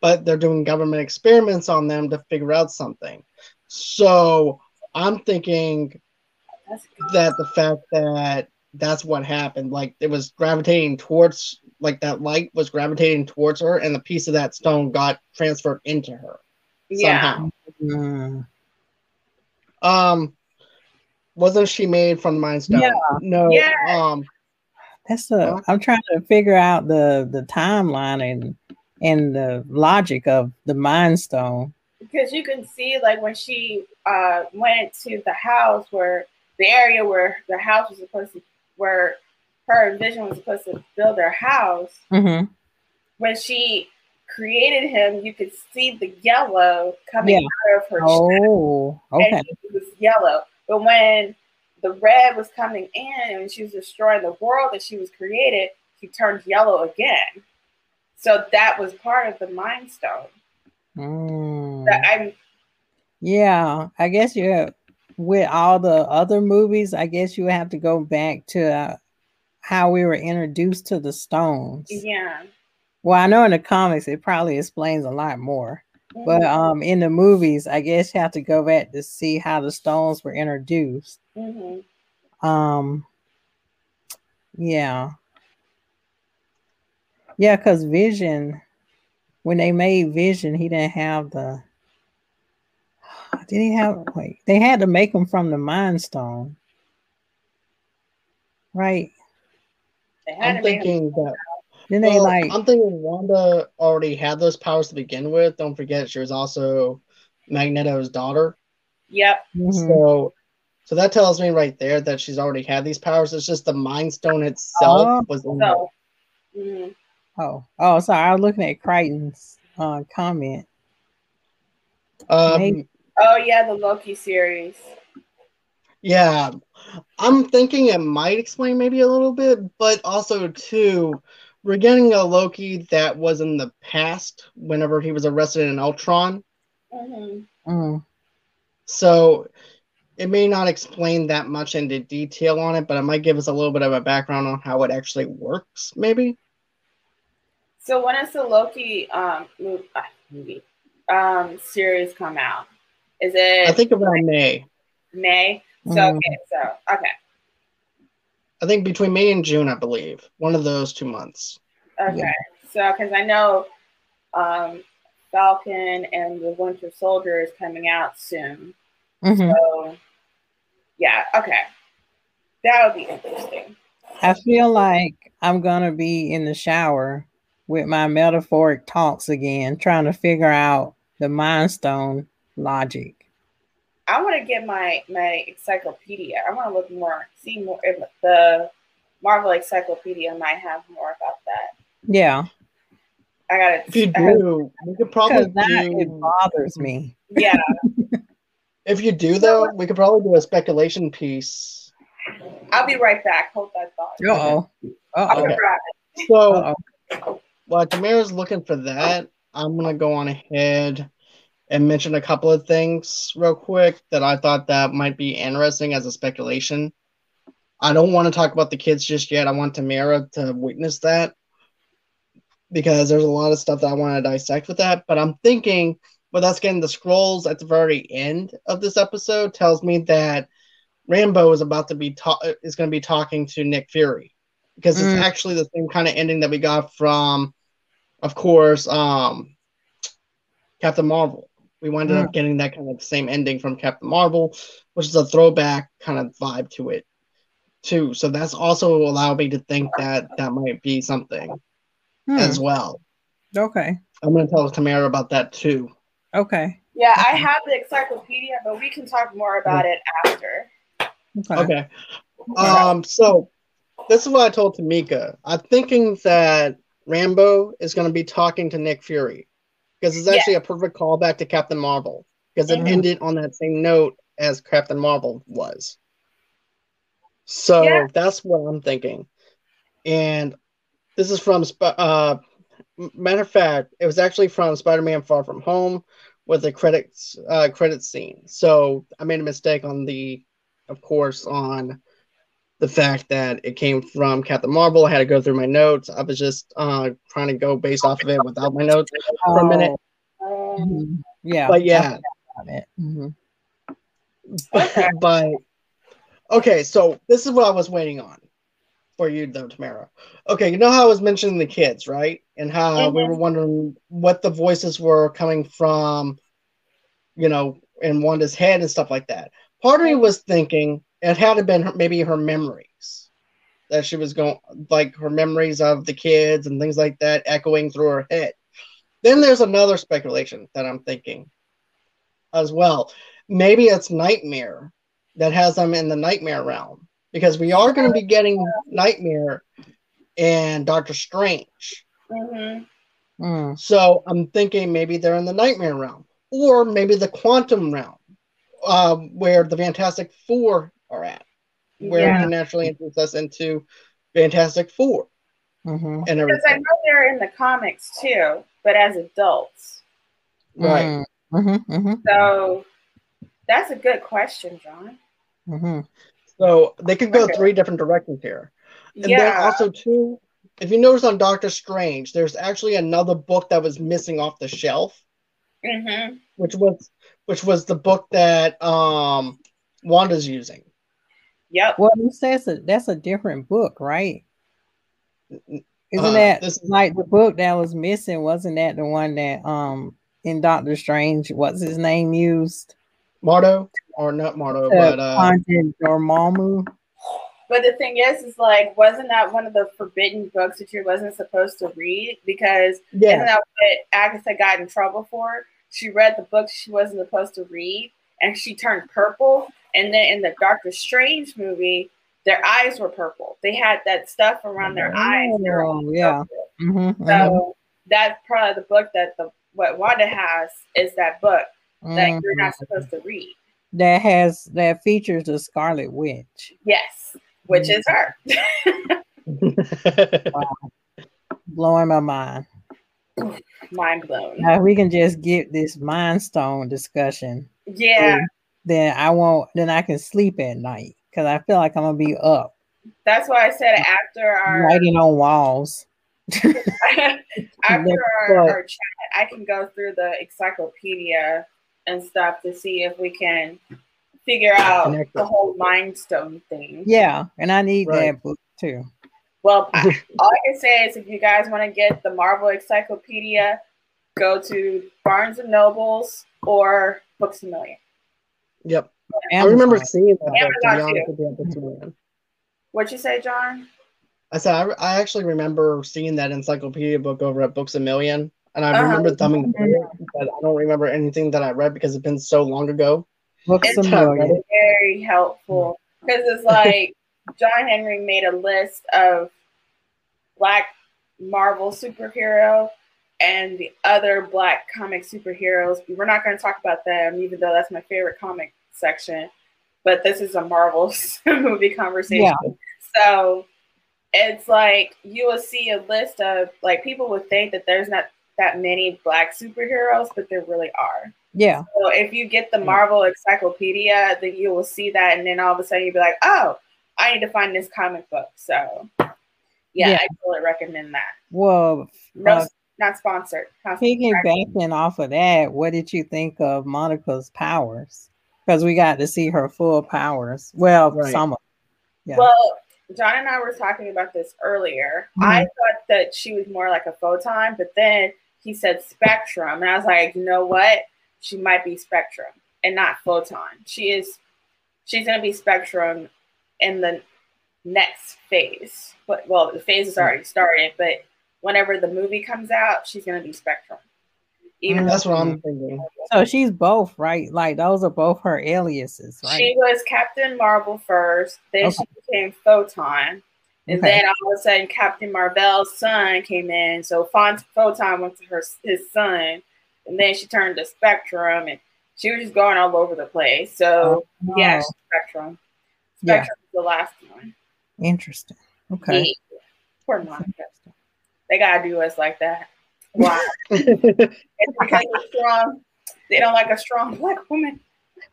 but they're doing government experiments on them to figure out something. So I'm thinking that the fact that that's what happened, like it was gravitating towards, like that light was gravitating towards her, and the piece of that stone got transferred into her yeah. somehow. Mm. Um, wasn't she made from the Mind Stone? Yeah. No. Yeah. Um, That's Huh? I'm trying to figure out the the timeline and and the logic of the Mind Stone. because you can see like when she uh went to the house where the area where the house was supposed to where her Vision was supposed to build their house Mm-hmm. when she created him you could see the yellow coming Yeah. out of her Oh, okay. and it was yellow but when the red was coming in and she was destroying the world that she was created she turned yellow again so that was part of the mind stone Mm. i'm Yeah, I guess you have, with all the other movies. I guess you have to go back to uh, how we were introduced to the Stones. yeah Well, I know in the comics it probably explains a lot more, but Mhm. um, in the movies, I guess you have to go back to see how the Stones were introduced. Mhm. Um, yeah, yeah, because Vision, when they made Vision, he didn't have the. Did he have? Wait, they had to make him from the Mind Stone, right? They had I'm to make him- thinking that. Then they like, I'm thinking Wanda already had those powers to begin with. Don't forget, she was also Magneto's daughter. Yep. mhm. So, so that tells me right there that she's already had these powers. It's just the Mind Stone itself Oh. was in her. So, mhm. oh, oh, sorry, I was looking at Crichton's uh, comment. Um, Maybe- oh yeah, the Loki series. Yeah, I'm thinking it might explain maybe a little bit, but also too, we're getting a Loki that was in the past whenever he was arrested in Ultron. hmm Mm, So it may not explain that much into detail on it, but it might give us a little bit of a background on how it actually works, maybe. So when does the Loki um movie, uh, movie um series come out? Is it I think around May. May? So Mm. okay, so okay, I think between May and June, I believe. One of those two months. okay. Yeah. So because I know um Falcon and the Winter Soldier is coming out soon. Mhm. So yeah, okay, that would be interesting. I feel like I'm gonna be in the shower with my metaphoric talks again, trying to figure out the Mind Stone logic. I want to get my my encyclopedia. I want to look more, see more. If the Marvel Encyclopedia might have more about that. Yeah, I got it. If you do, we could probably because that it bothers me. Yeah, If you do, though, we could probably do a speculation piece. I'll be right back. Hold that thought. Uh oh. Uh-oh. be right So, Uh oh. while Tamara's looking for that, I'm gonna go on ahead and mention a couple of things real quick that I thought that might be interesting as a speculation. I don't want to talk about the kids just yet. I want Tamara to witness that. because there's a lot of stuff that I want to dissect with that. But I'm thinking with us getting the Skrulls at the very end of this episode tells me that Rambeau is about to be ta- is going to be talking to Nick Fury because it's Mm. actually the same kind of ending that we got from, of course, um, Captain Marvel. We wound up getting that kind of same ending from Captain Marvel, which is a throwback kind of vibe to it, too. So that's also allowed me to think that that might be something Hmm, as well. Okay. I'm going to tell Tamara about that too. Okay. Yeah, I have the encyclopedia, but we can talk more about it after. Okay. Okay. Um. So this is what I told Tamika. I'm thinking that Rambeau is going to be talking to Nick Fury because it's Yeah. actually a perfect callback to Captain Marvel because it Mhm. ended on that same note as Captain Marvel was. So Yeah. that's what I'm thinking. And this is from uh m- matter of fact, it was actually from Spider-Man Far From Home with the credits uh credit scene. So I made a mistake on the of course on the fact that it came from Captain Marvel. I had to go through my notes. I was just uh trying to go based off of it without my notes for a minute. Mhm. Yeah. But yeah, it. Mhm. but okay, so this is what I was waiting on for you though, Tamara. Okay, you know how I was mentioning the kids, right? And how we Mhm. were wondering what the voices were coming from, you know, in Wanda's head and stuff like that. Part of me was thinking it had to been her, maybe her memories that she was going like her memories of the kids and things like that echoing through her head. Then there's another speculation that I'm thinking as well. Maybe it's Nightmare that has them in the Nightmare realm because we are going to be getting Nightmare and Doctor Strange. mhm. Mm. So I'm thinking maybe they're in the Nightmare realm or maybe the Quantum realm um, where the Fantastic Four are at, where Yeah. it can naturally introduce us into Fantastic Four Mhm. and Because I know they're in the comics too, but as adults. Right. Mm. Mhm. Mhm. So that's a good question, John. Mhm. So they could go Okay. three different directions here. And then also too, if you notice on Doctor Strange, there's actually another book that was missing off the shelf, hmm which was which was the book that um Wanda's using. Yep. Well, you say it's a, that's a different book, right? Isn't Uh, that this- like the book that was missing? Wasn't that the one that um in Doctor Strange? What's his name used? Mordo, or not Mordo, To but uh, conjure Dormammu. But the thing is, is like, wasn't that one of the forbidden books that you wasn't supposed to read? Because isn't that what Agatha got in trouble for? She read the books she wasn't supposed to read, and she turned purple. And then in the Doctor Strange movie, their eyes were purple. They had that stuff around their eyes. They were all Oh, yeah. purple. Mhm, mhm, So that's probably the book that the what Wanda has is that book that you're mhm. not supposed to read. That has that features the Scarlet Witch. Yes, which is her. Blowing my mind. Mind blown. Now we can just get this Mind Stone discussion. Yeah, Then I won't. Then I can sleep at night because I feel like I'm gonna be up that's why I said after our writing on walls. after our, our chat, I can go through the encyclopedia and stuff to see if we can figure out Connect the whole Mind Stone thing. Yeah, and I need Right. that book too. Well, I, all I can say is if you guys want to get the Marvel Encyclopedia, go to Barnes and Nobles or Books a Million. yep. I remember seeing that. book, to be honest with you, at Disneyland. What'd you say, John? I said I, I actually remember seeing that encyclopedia book over at Books a Million, and I Uh-huh. remember thumbing through it, but I don't remember anything that I read because it's been so long ago. Books It's a. Very helpful because it's like John Henry made a list of black Marvel superhero and the other black comic superheroes. We're not going to talk about them, even though that's my favorite comic section. But this is a Marvel movie conversation. Yeah. So it's like you will see a list of like people would think that there's not that many black superheroes, but there really are. Yeah. So if you get the Marvel Encyclopedia, then you will see that, and then all of a sudden you'll be like, "Oh, I need to find this comic book." So yeah, Yeah. I totally recommend that. Well, No, uh, not sponsored. Not piggybacking off of that, what did you think of Monica's powers? Because we got to see her full powers. Well, Right. some of Yeah. Well, John and I were talking about this earlier. I Mhm. thought that she was more like a photon, but then he said spectrum, and I was like, you know what? She might be spectrum and not photon. She is. She's gonna be spectrum in the next phase. But well, the phase has already started. But whenever the movie comes out, she's gonna be spectrum. Even Mm. That's what I'm thinking. So she's both, right? Like those are both her aliases, right? She was Captain Marvel first, then Okay. she became Photon, and Okay. then all of a sudden Captain Marvel's son came in. So Font- Photon went to her his son, and then she turned to Spectrum, and she was just going all over the place. So Oh, yeah, Spectrum. Yeah. Spectrum was the last one. interesting. Okay. Yeah. Poor Monica. They gotta do us like that. Why? it's because we're strong. They don't like a strong black woman.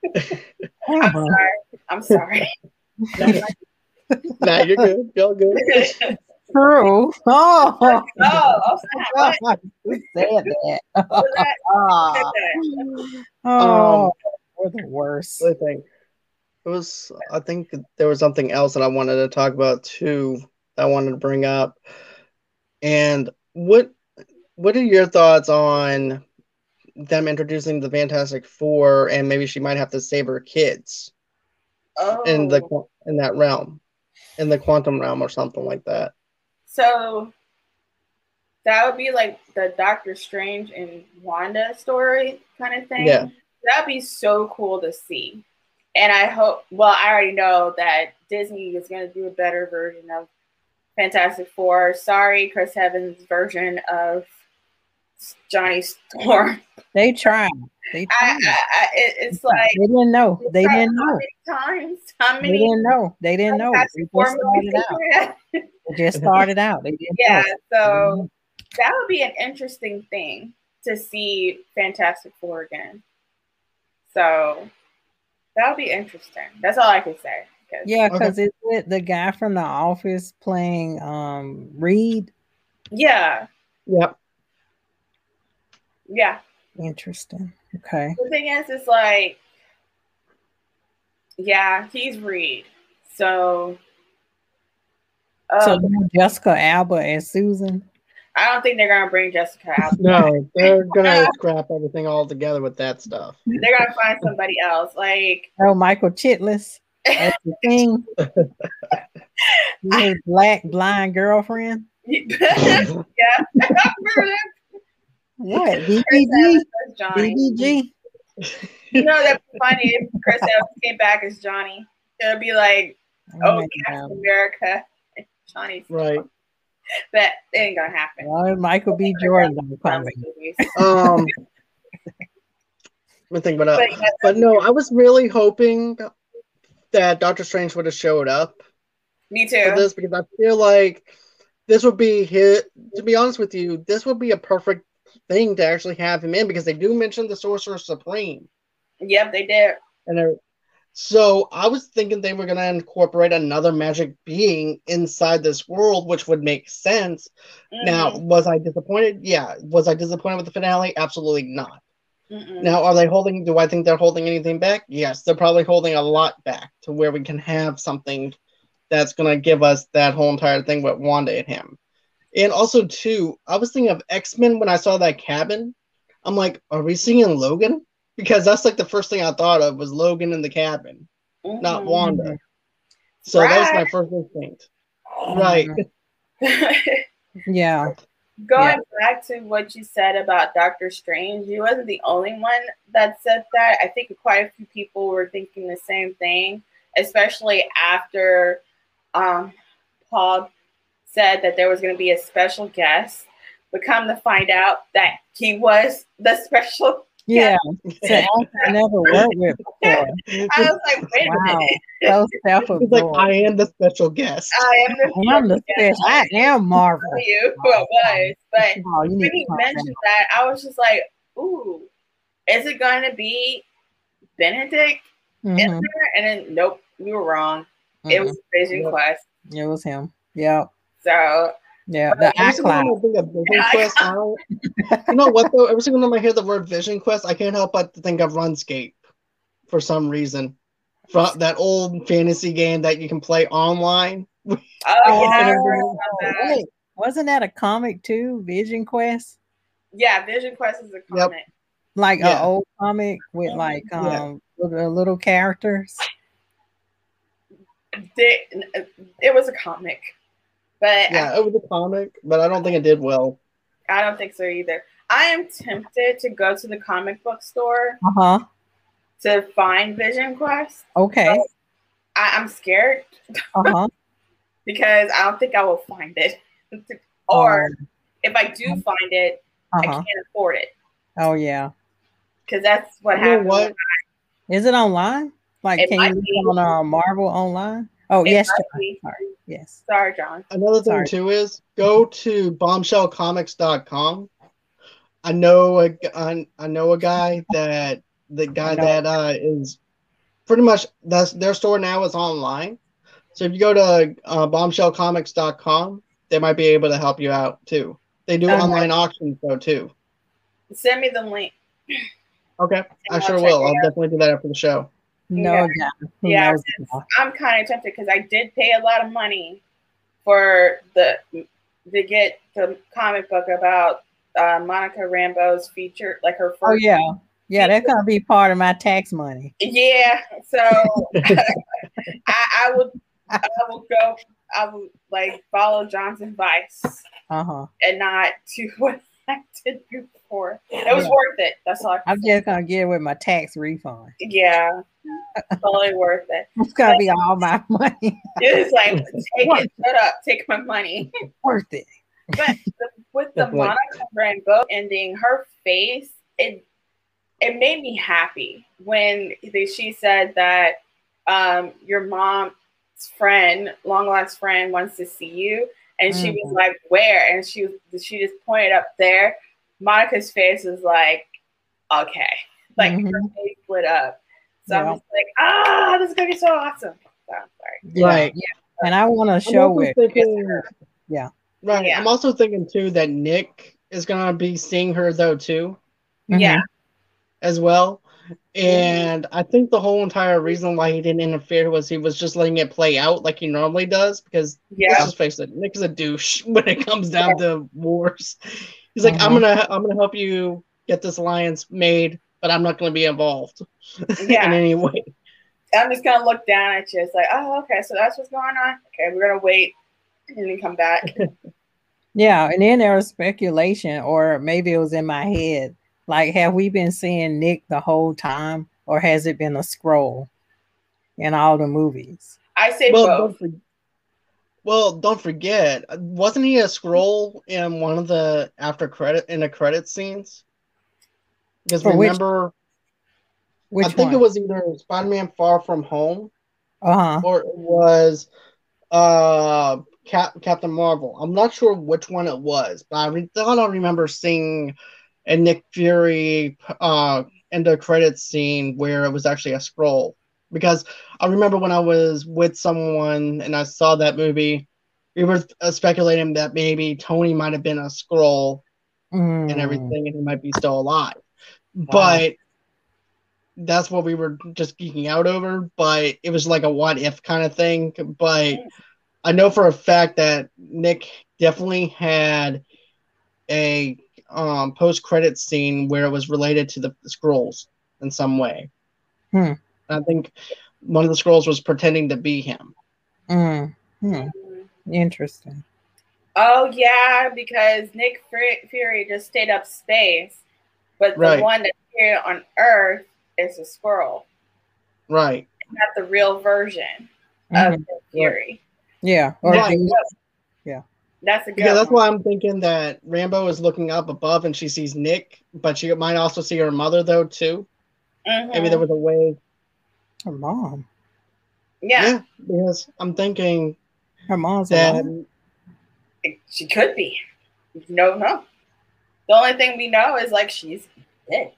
I'm sorry. I'm sorry. nah, you're good. You're good. True. Oh, oh, oh, snap. What? who said that? Was that- Ah. that? oh, Um, we're the worst. I think It was I think there was something else that I wanted to talk about too that I wanted to bring up. And what what are your thoughts on them introducing the Fantastic Four and maybe she might have to save her kids Oh, in the in that realm. In the quantum realm or something like that. so that would be like the Doctor Strange and Wanda story kind of thing. Yeah. That'd be so cool to see. And I hope, well, I already know that Disney is going to do a better version of Fantastic Four. Sorry, Chris Evans' version of Johnny Storm. They tried. They tried. I, I, it- it's like, they didn't know. They tried didn't how know. many times? How many? They didn't know. They didn't know. They Fantastic just Four started out. They just started out. They didn't Yeah, know. so that would be an interesting thing to see Fantastic Four again. So that would be interesting. That's all I can say. 'cause- Yeah, Okay. because it's with the guy from the office playing um Reed. yeah, Yep. Yeah. Interesting. Okay. The thing is, it's like, yeah, he's Reed. So, So um, now Jessica Alba and Susan. I don't think they're gonna bring Jessica out. No, they're gonna scrap everything all together with that stuff. They're gonna find somebody else. Like, Oh, Michael Chiklis. That's the thing. His black blind girlfriend. yeah, I remember that. What? Chris BBG? Evans as BBG? You know that'd be funny if Chris Evans came back as Johnny. It'd be like, oh, my Captain God. America, Johnny's Right. That ain't gonna happen. Well, Michael B. Jordan don't come Um let me think about But it. yeah, But no, I was really hoping that Doctor Strange would have showed up me for too. this because I feel like this would be hit. To be honest with you, this would be a perfect thing to actually have him in because they do mention the Sorcerer Supreme, Yep, they did. and so I was thinking they were going to incorporate another magic being inside this world, which would make sense. Now, Mhm. was I disappointed? Yeah. Was I disappointed with the finale? Absolutely not. Mm-mm. Now, are they holding? Do I think they're holding anything back? Yes, they're probably holding a lot back to where we can have something that's going to give us that whole entire thing with Wanda and him. And also, too, I was thinking of X Men when I saw that cabin. I'm like, are we seeing Logan? Because that's like the first thing I thought of was Logan in the cabin, not Mhm. Wanda. So that was my first instinct. Right. Yeah. Going back to what you said about Doctor Strange, you wasn't the only one that said that. I think quite a few people were thinking the same thing, especially after um, Paul said that there was going to be a special guest. But come to find out that he was the special. Guest. Yeah. I never worked with before. I was like, wait Wow. a minute. So self like I am the special guest. I am the I am the special special. I am Marvel. tell you who it was. But Oh, you when he mentioned down. that, I was just like, ooh, is it going to be Benedict in Mhm. And then, nope, we were wrong. It mhm. was Vision Yep. Quest. It was him. Yeah. So Yeah, the Every single time. I think of Vision Yeah, Quest, I don't, you know what though? Every single time I hear the word Vision Quest, I can't help but think of RuneScape for some reason. From that old fantasy game that you can play online. oh, yeah, Oh, that. Wasn't that a comic too? Vision Quest? yeah, Vision Quest is a comic. Like Yeah. an old comic with like Yeah. um little, little characters. They- it was a comic, but Yeah, it was a comic, but I don't think it did well. I don't think so either. I am tempted to go to the comic book store Uh-huh. to find Vision Quest. Okay. I, I'm scared Uh-huh. because I don't think I will find it. or if I do find it, I uh-huh. can't afford it Oh yeah. because that's what You know happened. what? Is it online? Like It can you look be. on uh, Marvel online? Oh yes, might John. be. Sorry. Yes. Sorry, John. Another thing Sorry. too is go to bombshellcomics.com. I know a I, I know a guy that the guy I that uh, is pretty much that's their store now is online. So if you go to uh, bombshellcomics.com, they might be able to help you out too. They do Okay. online auctions though too. Send me the link. Okay, I I'll sure will. I'll out. definitely do that after the show. No Yeah. Yeah, knows it's- now? I'm kind of tempted because I did pay a lot of money for the to get the comic book about uh, Monica Rambeau's feature, like her first. Oh yeah. Yeah, that's gonna be part of my tax money. Yeah, so I, I would, I will go, I would like follow John's advice Uh-huh. and not do what I did before. It was Yeah. worth it. That's all. I I'm just gonna get it with my tax refund. yeah, totally worth it. It's gonna be all my money. It's like take it, shut up, take my money. Worth it. But the, with the That's right. Monica Rambeau ending, her face it it made me happy when they, she said that um, your mom's friend, long lost friend, wants to see you, and she was Mhm. like, "Where?" And she she just pointed up there. Monica's face was like, "Okay," like her Mhm. face lit up. So I'm just like, "Ah, this is gonna be so awesome." So, I'm sorry. Right. yeah. And I want to show also it. thinking, Yeah. Right. Yeah. I'm also thinking too that Nick is gonna be seeing her though too. Yeah, as well. And I think the whole entire reason why he didn't interfere was he was just letting it play out like he normally does. Because yeah, let's just face it, Nick is a douche when it comes down to wars. He's like, I'm Mhm. gonna, I'm gonna help you get this alliance made, but I'm not gonna be involved yeah. in any way. I'm just gonna look down at you. It's like, oh, okay, so that's what's going on. Okay, we're gonna wait and then come back. Yeah, and then there was speculation, or maybe it was in my head. Like, have we been seeing Nick the whole time, or has it been a Skrull in all the movies? I say Well, both. don't for- well, don't forget, wasn't he a Skrull in one of the after credit in the credit scenes? Because For which- remember, Which I think one? it was either Spider-Man Far From Home Uh huh. or it was uh Cap- Captain Marvel. I'm not sure which one it was, but I re- thought I remember seeing a Nick Fury uh end of credits scene where it was actually a Skrull. Because I remember when I was with someone and I saw that movie, we were uh, speculating that maybe Tony might have been a Skrull Mm. and everything, and he might be still alive. But that's what we were just geeking out over. But it was like a what if kind of thing. But I know for a fact that Nick definitely had a um, post credit scene where it was related to the Skrulls in some way. Hmm. I think one of the Skrulls was pretending to be him. Mm. Hmm. Interesting. Oh yeah, because Nick Fury just stayed up space, but the Right. one that's here on Earth is a Skrull, Right. not the real version Mhm. of Nick Fury. Yeah. Or Right. do- That's a good Because that's one. why I'm thinking that Rambeau is looking up above and she sees Nick, but she might also see her mother though too. Mhm. Maybe there was a way. her mom. yeah, because I'm thinking Her mom's that alive. she could be. No, no. The only thing we know is like she's dead,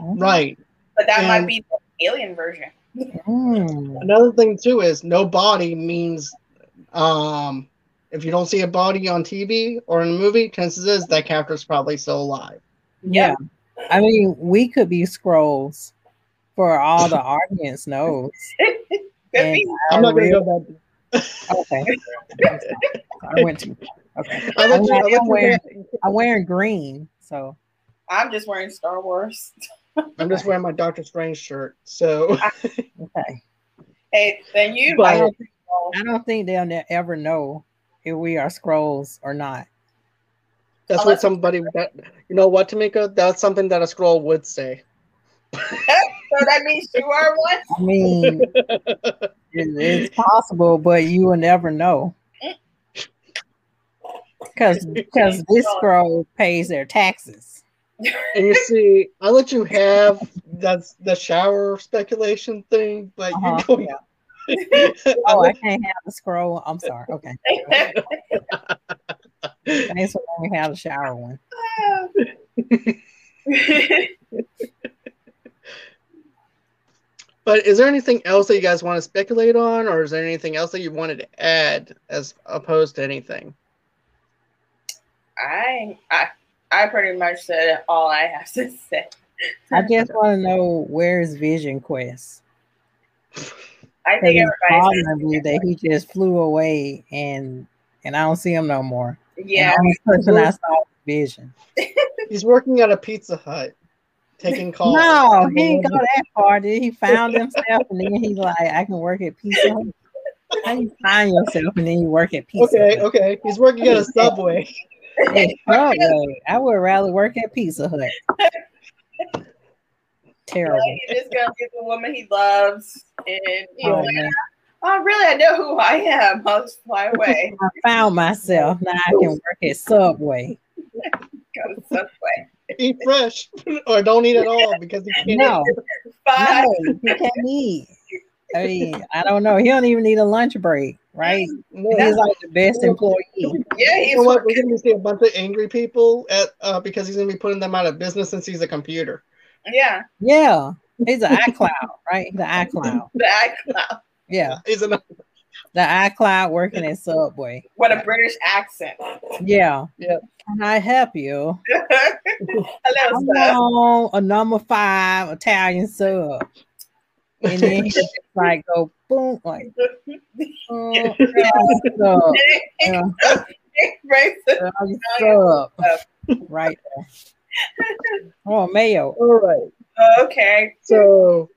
right. but that might be the alien version. Mm. Another thing too is no body means um if you don't see a body on TV or in a movie, chances is that character's probably still alive. Yeah. I mean, we could be Skrulls for all the audience knows. Could And be. I'm not going to real- go that. Okay. I went to. Okay. I let you, I I'm wearing, I'm wearing green, so I'm just wearing Star Wars. I'm just wearing my Doctor Strange shirt. So okay. Hey, then you But- I don't, think, I don't think they'll ne- ever know if we are Skrulls or not. that's what somebody that you know what, Tamika? That's something that a Skrull would say. So that means you are one. I mean, it, it's possible, but you will never know. Because because this Skrull pays their taxes. And you see, I let you have that's the shower speculation thing, but Uh-huh, you know, I Oh, I can't have the Skrull. I'm sorry. Okay. Thanks for letting me have the shower one. but is there anything else that you guys want to speculate on, or is there anything else that you wanted to add as opposed to anything? I, I I pretty much said all I have to say. I just want to know where's Vision Quest. I think it's everybody's bothering that he just flew away and and I don't see him no more. yeah. And the only person I saw Vision. He's working at a Pizza Hut, taking calls. No, he didn't go that far. Did he found himself and then he's like, I can work at Pizza Hut. How you find yourself and then you work at Pizza Okay, Hut? okay. He's working at a Subway. It's Subway. I would rather work at Pizza Hut. Terrible. Like, he's just gonna get the woman he loves, and he's Oh, like, man. "Oh, really? I know who I am. I'll just fly away." I found myself. Now I can work at Subway. Go to Subway. Eat fresh, or don't eat at all because he can't. No, Bye. no, he can't eat. I mean, I don't know. He don't even need a lunch break, right? No. He's like the best employee. Yeah, You know what? We're gonna see a bunch of angry people at uh, because he's gonna be putting them out of business since he's a computer. Yeah, Yeah, he's an iCloud, right? The iCloud. the iCloud. Yeah, He's an the iCloud working at Subway. What a British accent. Yeah. Yeah. Can I help you? Hello, I sir. want a number five Italian sub. And then he just like go boom, like, oh, yeah, sub. Yeah, Racist. Italian. Right there. Oh, mayo. all right. Okay. So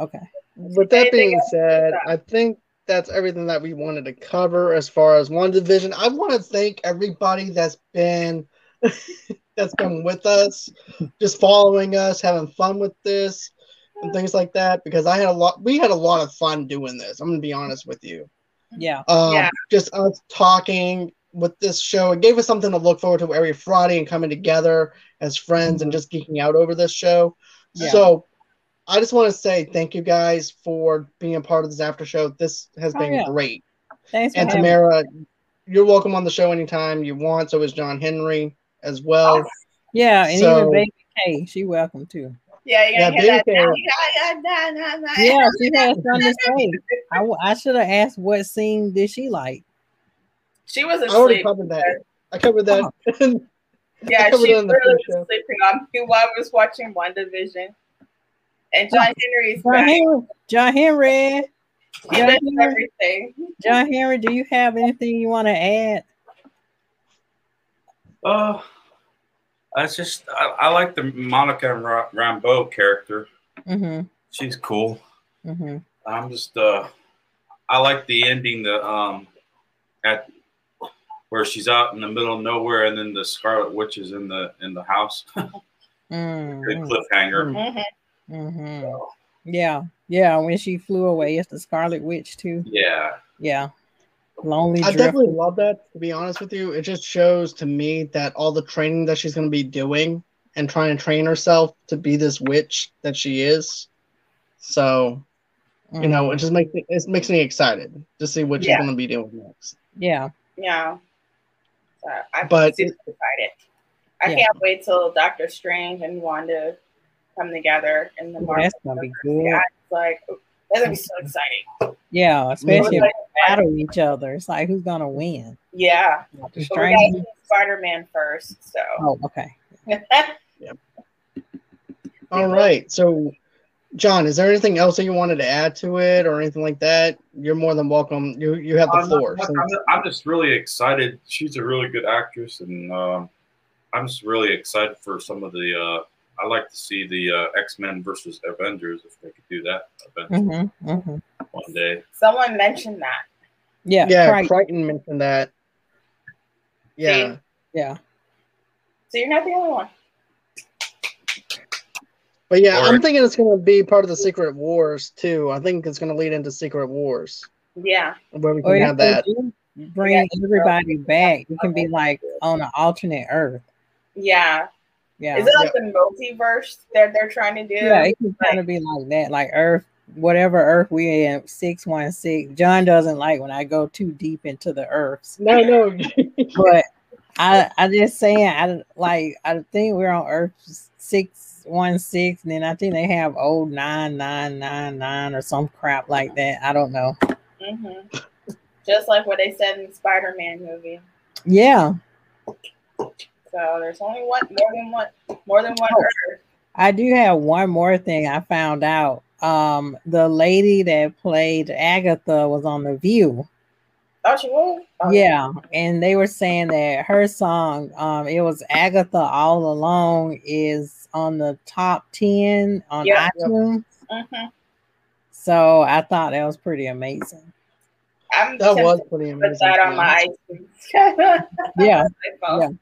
Okay. with that being said, I think that's everything that we wanted to cover as far as WandaVision. I want to thank everybody that's been that's been with us, just following us, having fun with this and things like that. Because I had a lot, we had a lot of fun doing this. I'm gonna be honest with you. Yeah. Um, Yeah. just us talking with this show. It gave us something to look forward to every Friday and coming together as friends and just geeking out over this show. Yeah. So I just want to say thank you guys for being a part of this after show. This has Oh, been yeah. great. Thanks for And having me. Tamara, you're welcome on the show anytime you want. So is John Henry as well. Yeah, and So- even Baby K, she welcome too. Yeah, you Yeah, gotta hear that. baby now. K. Yeah, yeah. Yeah, she has something to say. I, w- I should have asked what scene did she like. She was I already asleep. covered that. I covered that. Yeah, covered she it in the literally was sleeping on me while I was watching WandaVision. And John Henry's John back. Henry, John Henry, He John Henry, everything. John Henry, do you have anything you want to add? Uh, I just I, I like the Monica Ra- Rambeau character. Mm-hmm. She's cool. Mm-hmm. I'm just uh, I like the ending. The um, at where she's out in the middle of nowhere, and then the Scarlet Witch is in the in the house. Good Mm-hmm. cliffhanger. Mhm. Mm-hmm. Yeah, yeah. When she flew away, it's the Scarlet Witch too. Yeah, Yeah, lonely. I Drift. definitely love that. To be honest with you, it just shows to me that all the training that she's going to be doing and trying to train herself to be this witch that she is. So you know, it just makes me, it makes me excited to see what she's going to be doing next. Yeah, Yeah. So I'm But- super excited. I Yeah. can't wait till Doctor Strange and Wanda come together in the Ooh, Marvel. that's gonna be good. Yeah, it's like ooh, that's gonna be so exciting. yeah. Especially if Like, battle each other. It's like who's gonna win? Yeah. The But we strange. got Spider Man first, so. Oh, okay. All right. So, John, is there anything else that you wanted to add to it or anything like that? You're more than welcome. You you have the I'm, floor. I'm, So- I'm- I'm just really excited. She's a really good actress, and um, I'm just really excited for some of the. Uh, I like to see the uh, X Men versus Avengers if they could do that eventually hmm hmm one day. Someone mentioned that. Yeah. yeah, right. Crichton mentioned that. Yeah. Yeah. So you're not the only one. But yeah, Or- I'm thinking it's going to be part of the Secret Wars too. I think it's going to lead into Secret Wars Yeah. where we can Or if have that. do bring everybody back, it can be like on an alternate Earth. Yeah. Yeah. Is it like the multiverse that they're trying to do? Yeah, it can kind of be like that, like Earth, whatever Earth we in, six one six. John doesn't like when I go too deep into the Earths, No, no. but I, I just saying, I like, I think we're on Earth six one six, and then I think they have old nine nine nine nine or some crap like that. I don't know. hmm Just like what they said in the Spider Man movie. Yeah, So there's only one, more than one, more than one Oh. Earth. I do have one more thing I found out. Um, the lady that played Agatha was on The View. Oh, she was. Oh, Yeah, and they were saying that her song, um, it was Agatha All Along, is on the top ten on Yep. iTunes. Mhm. So I thought that was pretty amazing. I'm That was pretty amazing. put that on my iTunes. Yeah, My phone. It's,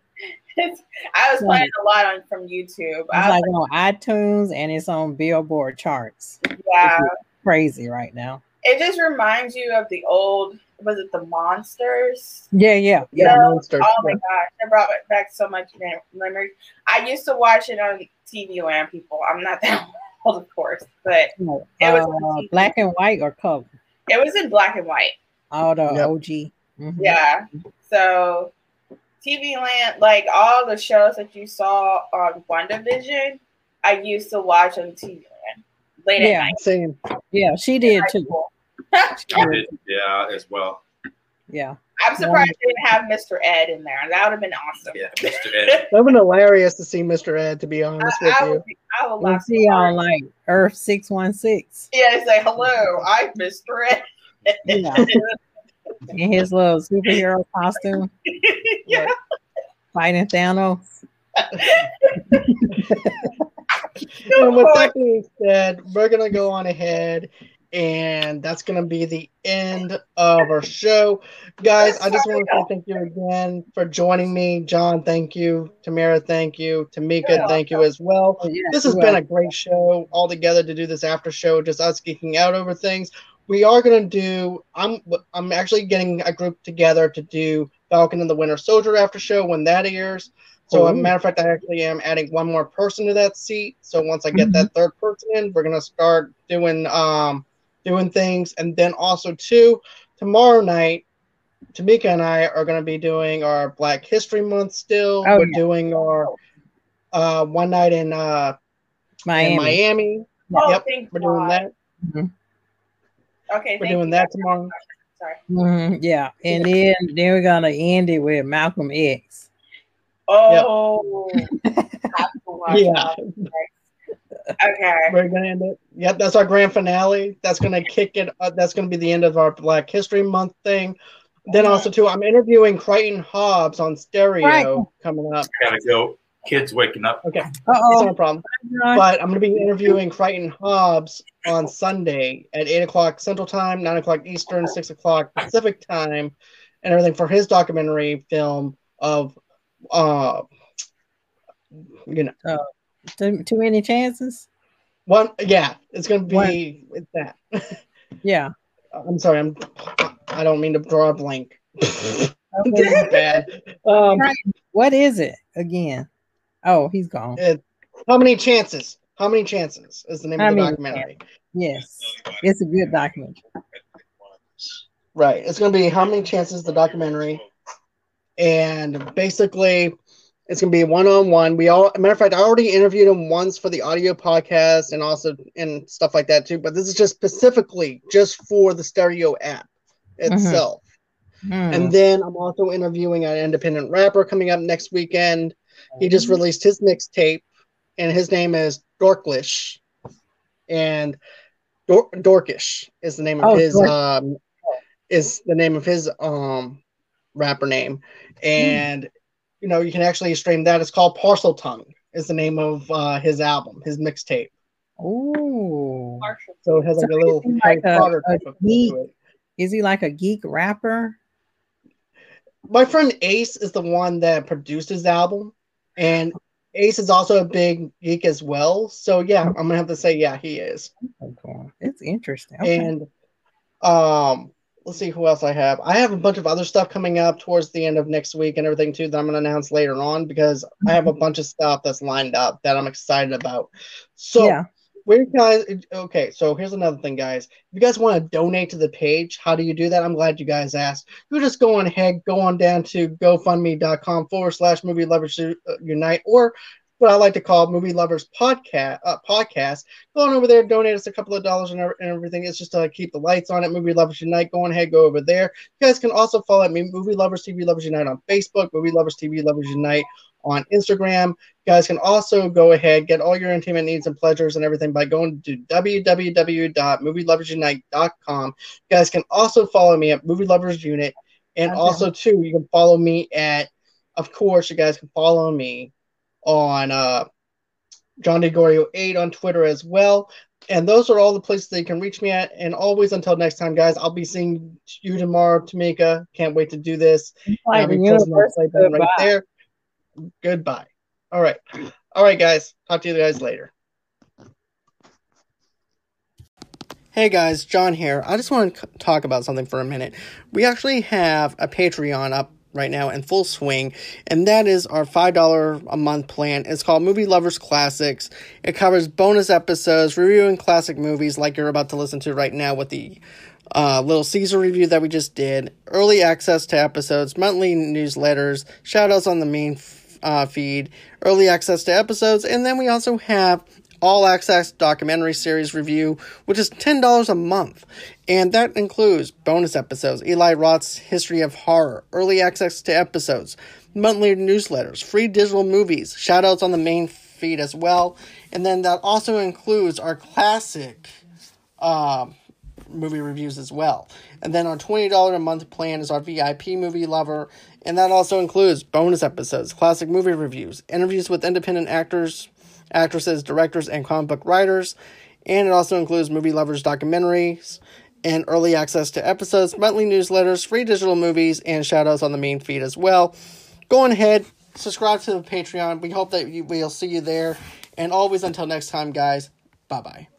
I was playing a lot on from YouTube. it's I was like on iTunes and it's on Billboard charts. yeah, Crazy right now. it just reminds you of the old. Was it the Munsters? Yeah, yeah, Yeah, yeah. Monster. Oh my gosh, it brought back so much memories. I used to watch it on TV Land. People, I'm not that old, of course, but No, It was uh, on TV. black and white or color? it was in black and white. Oh, the Yep. OG. Mhm. Yeah. So TV Land, like all the shows that you saw on WandaVision, I used to watch on TV Land late Yeah. at night. Same. yeah, she did too. I did, yeah, as well. Yeah, I'm surprised they didn't have Mr. Ed in there. That would have been awesome. Yeah, Mr. Ed. That would have been hilarious to see Mr. Ed, to be honest with I, I you. would, I would we'll laugh so see y'all hard. like Earth six one six. Yeah, they say hello. I'm Mr. Ed. Yeah. in his little superhero costume, yeah. fighting Thanos. And with that being said, we're gonna go on ahead, and that's gonna be the end of our show, guys. I just want to say thank you again for joining me, John. Thank you, Tamara. Thank you, Tamika. Thank you as well. Oh, This has been a great show all together to do this after show, just us geeking out over things. We are gonna do. I'm I'm actually getting a group together to do Falcon and the Winter Soldier after show when that airs. So, as a matter of fact, I actually am adding one more person to that seat. So once I get that third person in, we're gonna start doing um doing things, and then also too tomorrow night. Tamika and I are going to be doing our Black History Month still. Oh, We're yeah. doing our uh, one night in uh, Miami. in Miami. Oh, Yep, We're doing God. that. Okay, We're thank doing you. that tomorrow. Sorry. Mhm, yeah, and then then we're gonna end it with Malcolm X. Oh, I have Yeah. Okay. we're gonna end it. Yep, that's our grand finale. That's gonna kick it. Uh, that's gonna be the end of our Black History Month thing. Then also too, I'm interviewing Crichton Hobbs on stereo Crichton. coming up. Gotta go. Kids waking up. Okay, Uh-oh. no problem. But I'm going to be interviewing Crichton Hobbs on Sunday at 8 o'clock Central Time, 9 o'clock Eastern, 6 o'clock Pacific Time, and everything for his documentary film of, uh, you know, Too, too many chances. one, yeah, it's going to be it's that. Yeah. I'm sorry, I'm, I don't mean to draw a blank. Okay. bad. Um, what is it again? Oh, he's gone. it, how many chances? How many chances is the name of the documentary? Yes, it's a good document. Right. It's going to be how many chances the documentary, and basically, it's going to be one on one. We all, matter of fact, I already interviewed him once for the audio podcast and also and stuff like that too. But this is just specifically just for the stereo app. itself. Mm. And then I'm also interviewing an independent rapper coming up next weekend. He just released his mixtape, and his name is Dorklish, and Dor- Dorkish is the name of Oh, his Dork- um is the name of his um rapper name, and you know you can actually stream that. It's called Parseltongue. Is the name of uh, his album, his mixtape. Ooh. So it has like So a little is he Harry like a- Potter a type of feel to it. Is he like a geek rapper? my friend Ace is the one that produced his album, and Ace is also a big geek as well. So yeah, I'm gonna have to say yeah, he is. Okay. It's interesting. Okay. And um, let's see who else I have. I have a bunch of other stuff coming up towards the end of next week and everything too that I'm gonna announce later on because I have a bunch of stuff that's lined up that I'm excited about. So yeah. Where guys okay so here's another thing guys. If you guys want to donate to the page how do you do that? I'm glad you guys asked. You just go on ahead go on down to gofundme.com forward slash movie lovers unite or what i like to call movie lovers podcast uh, podcast. Go on over there donate us a couple of dollars and, and everything. It's just to keep the lights on it movie lovers unite. Go on ahead go over there. You guys can also follow me movie lovers tv lovers unite on facebook movie lovers tv lovers unite on instagram. You guys can also go ahead get all your entertainment needs and pleasures and everything by going to www.movieloversunite.com you guys can also follow me at movie lovers unit. And Okay. also too you can follow me at of course you guys can follow me on uh john degorio 8 on twitter as well. And those are all the places that you can reach me at. And always until next time guys i'll be seeing you tomorrow tamika. Can't wait to do this. Like I'll be the universe play right there. Goodbye. All right. All right, guys. Talk to you guys later. Hey guys, John here. I just want to talk about something for a minute. We actually have a Patreon up right now in full swing, and that is our $5 a month plan. It's called Movie Lovers Classics. It covers bonus episodes, reviewing classic movies like you're about to listen to right now with the uh, Little Caesar review that we just did, early access to episodes, monthly newsletters, shoutouts on the main f- uh, feed, early access to episodes, and then we also have all access documentary series review, which is $10 a month. And that includes bonus episodes, Eli Roth's History of Horror, early access to episodes, monthly newsletters, free digital movies, shoutouts on the main feed as well. And then that also includes our classic um, movie reviews as well. And then our $20 a month plan is our VIP movie lover, and that also includes bonus episodes, classic movie reviews, interviews with independent actors, actresses, directors, and comic book writers. And it also includes movie lovers documentaries and early access to episodes, monthly newsletters, free digital movies, and shoutouts on the main feed as well. Go on ahead, subscribe to the Patreon. We hope that we'll see you there. And always until next time, guys, bye bye.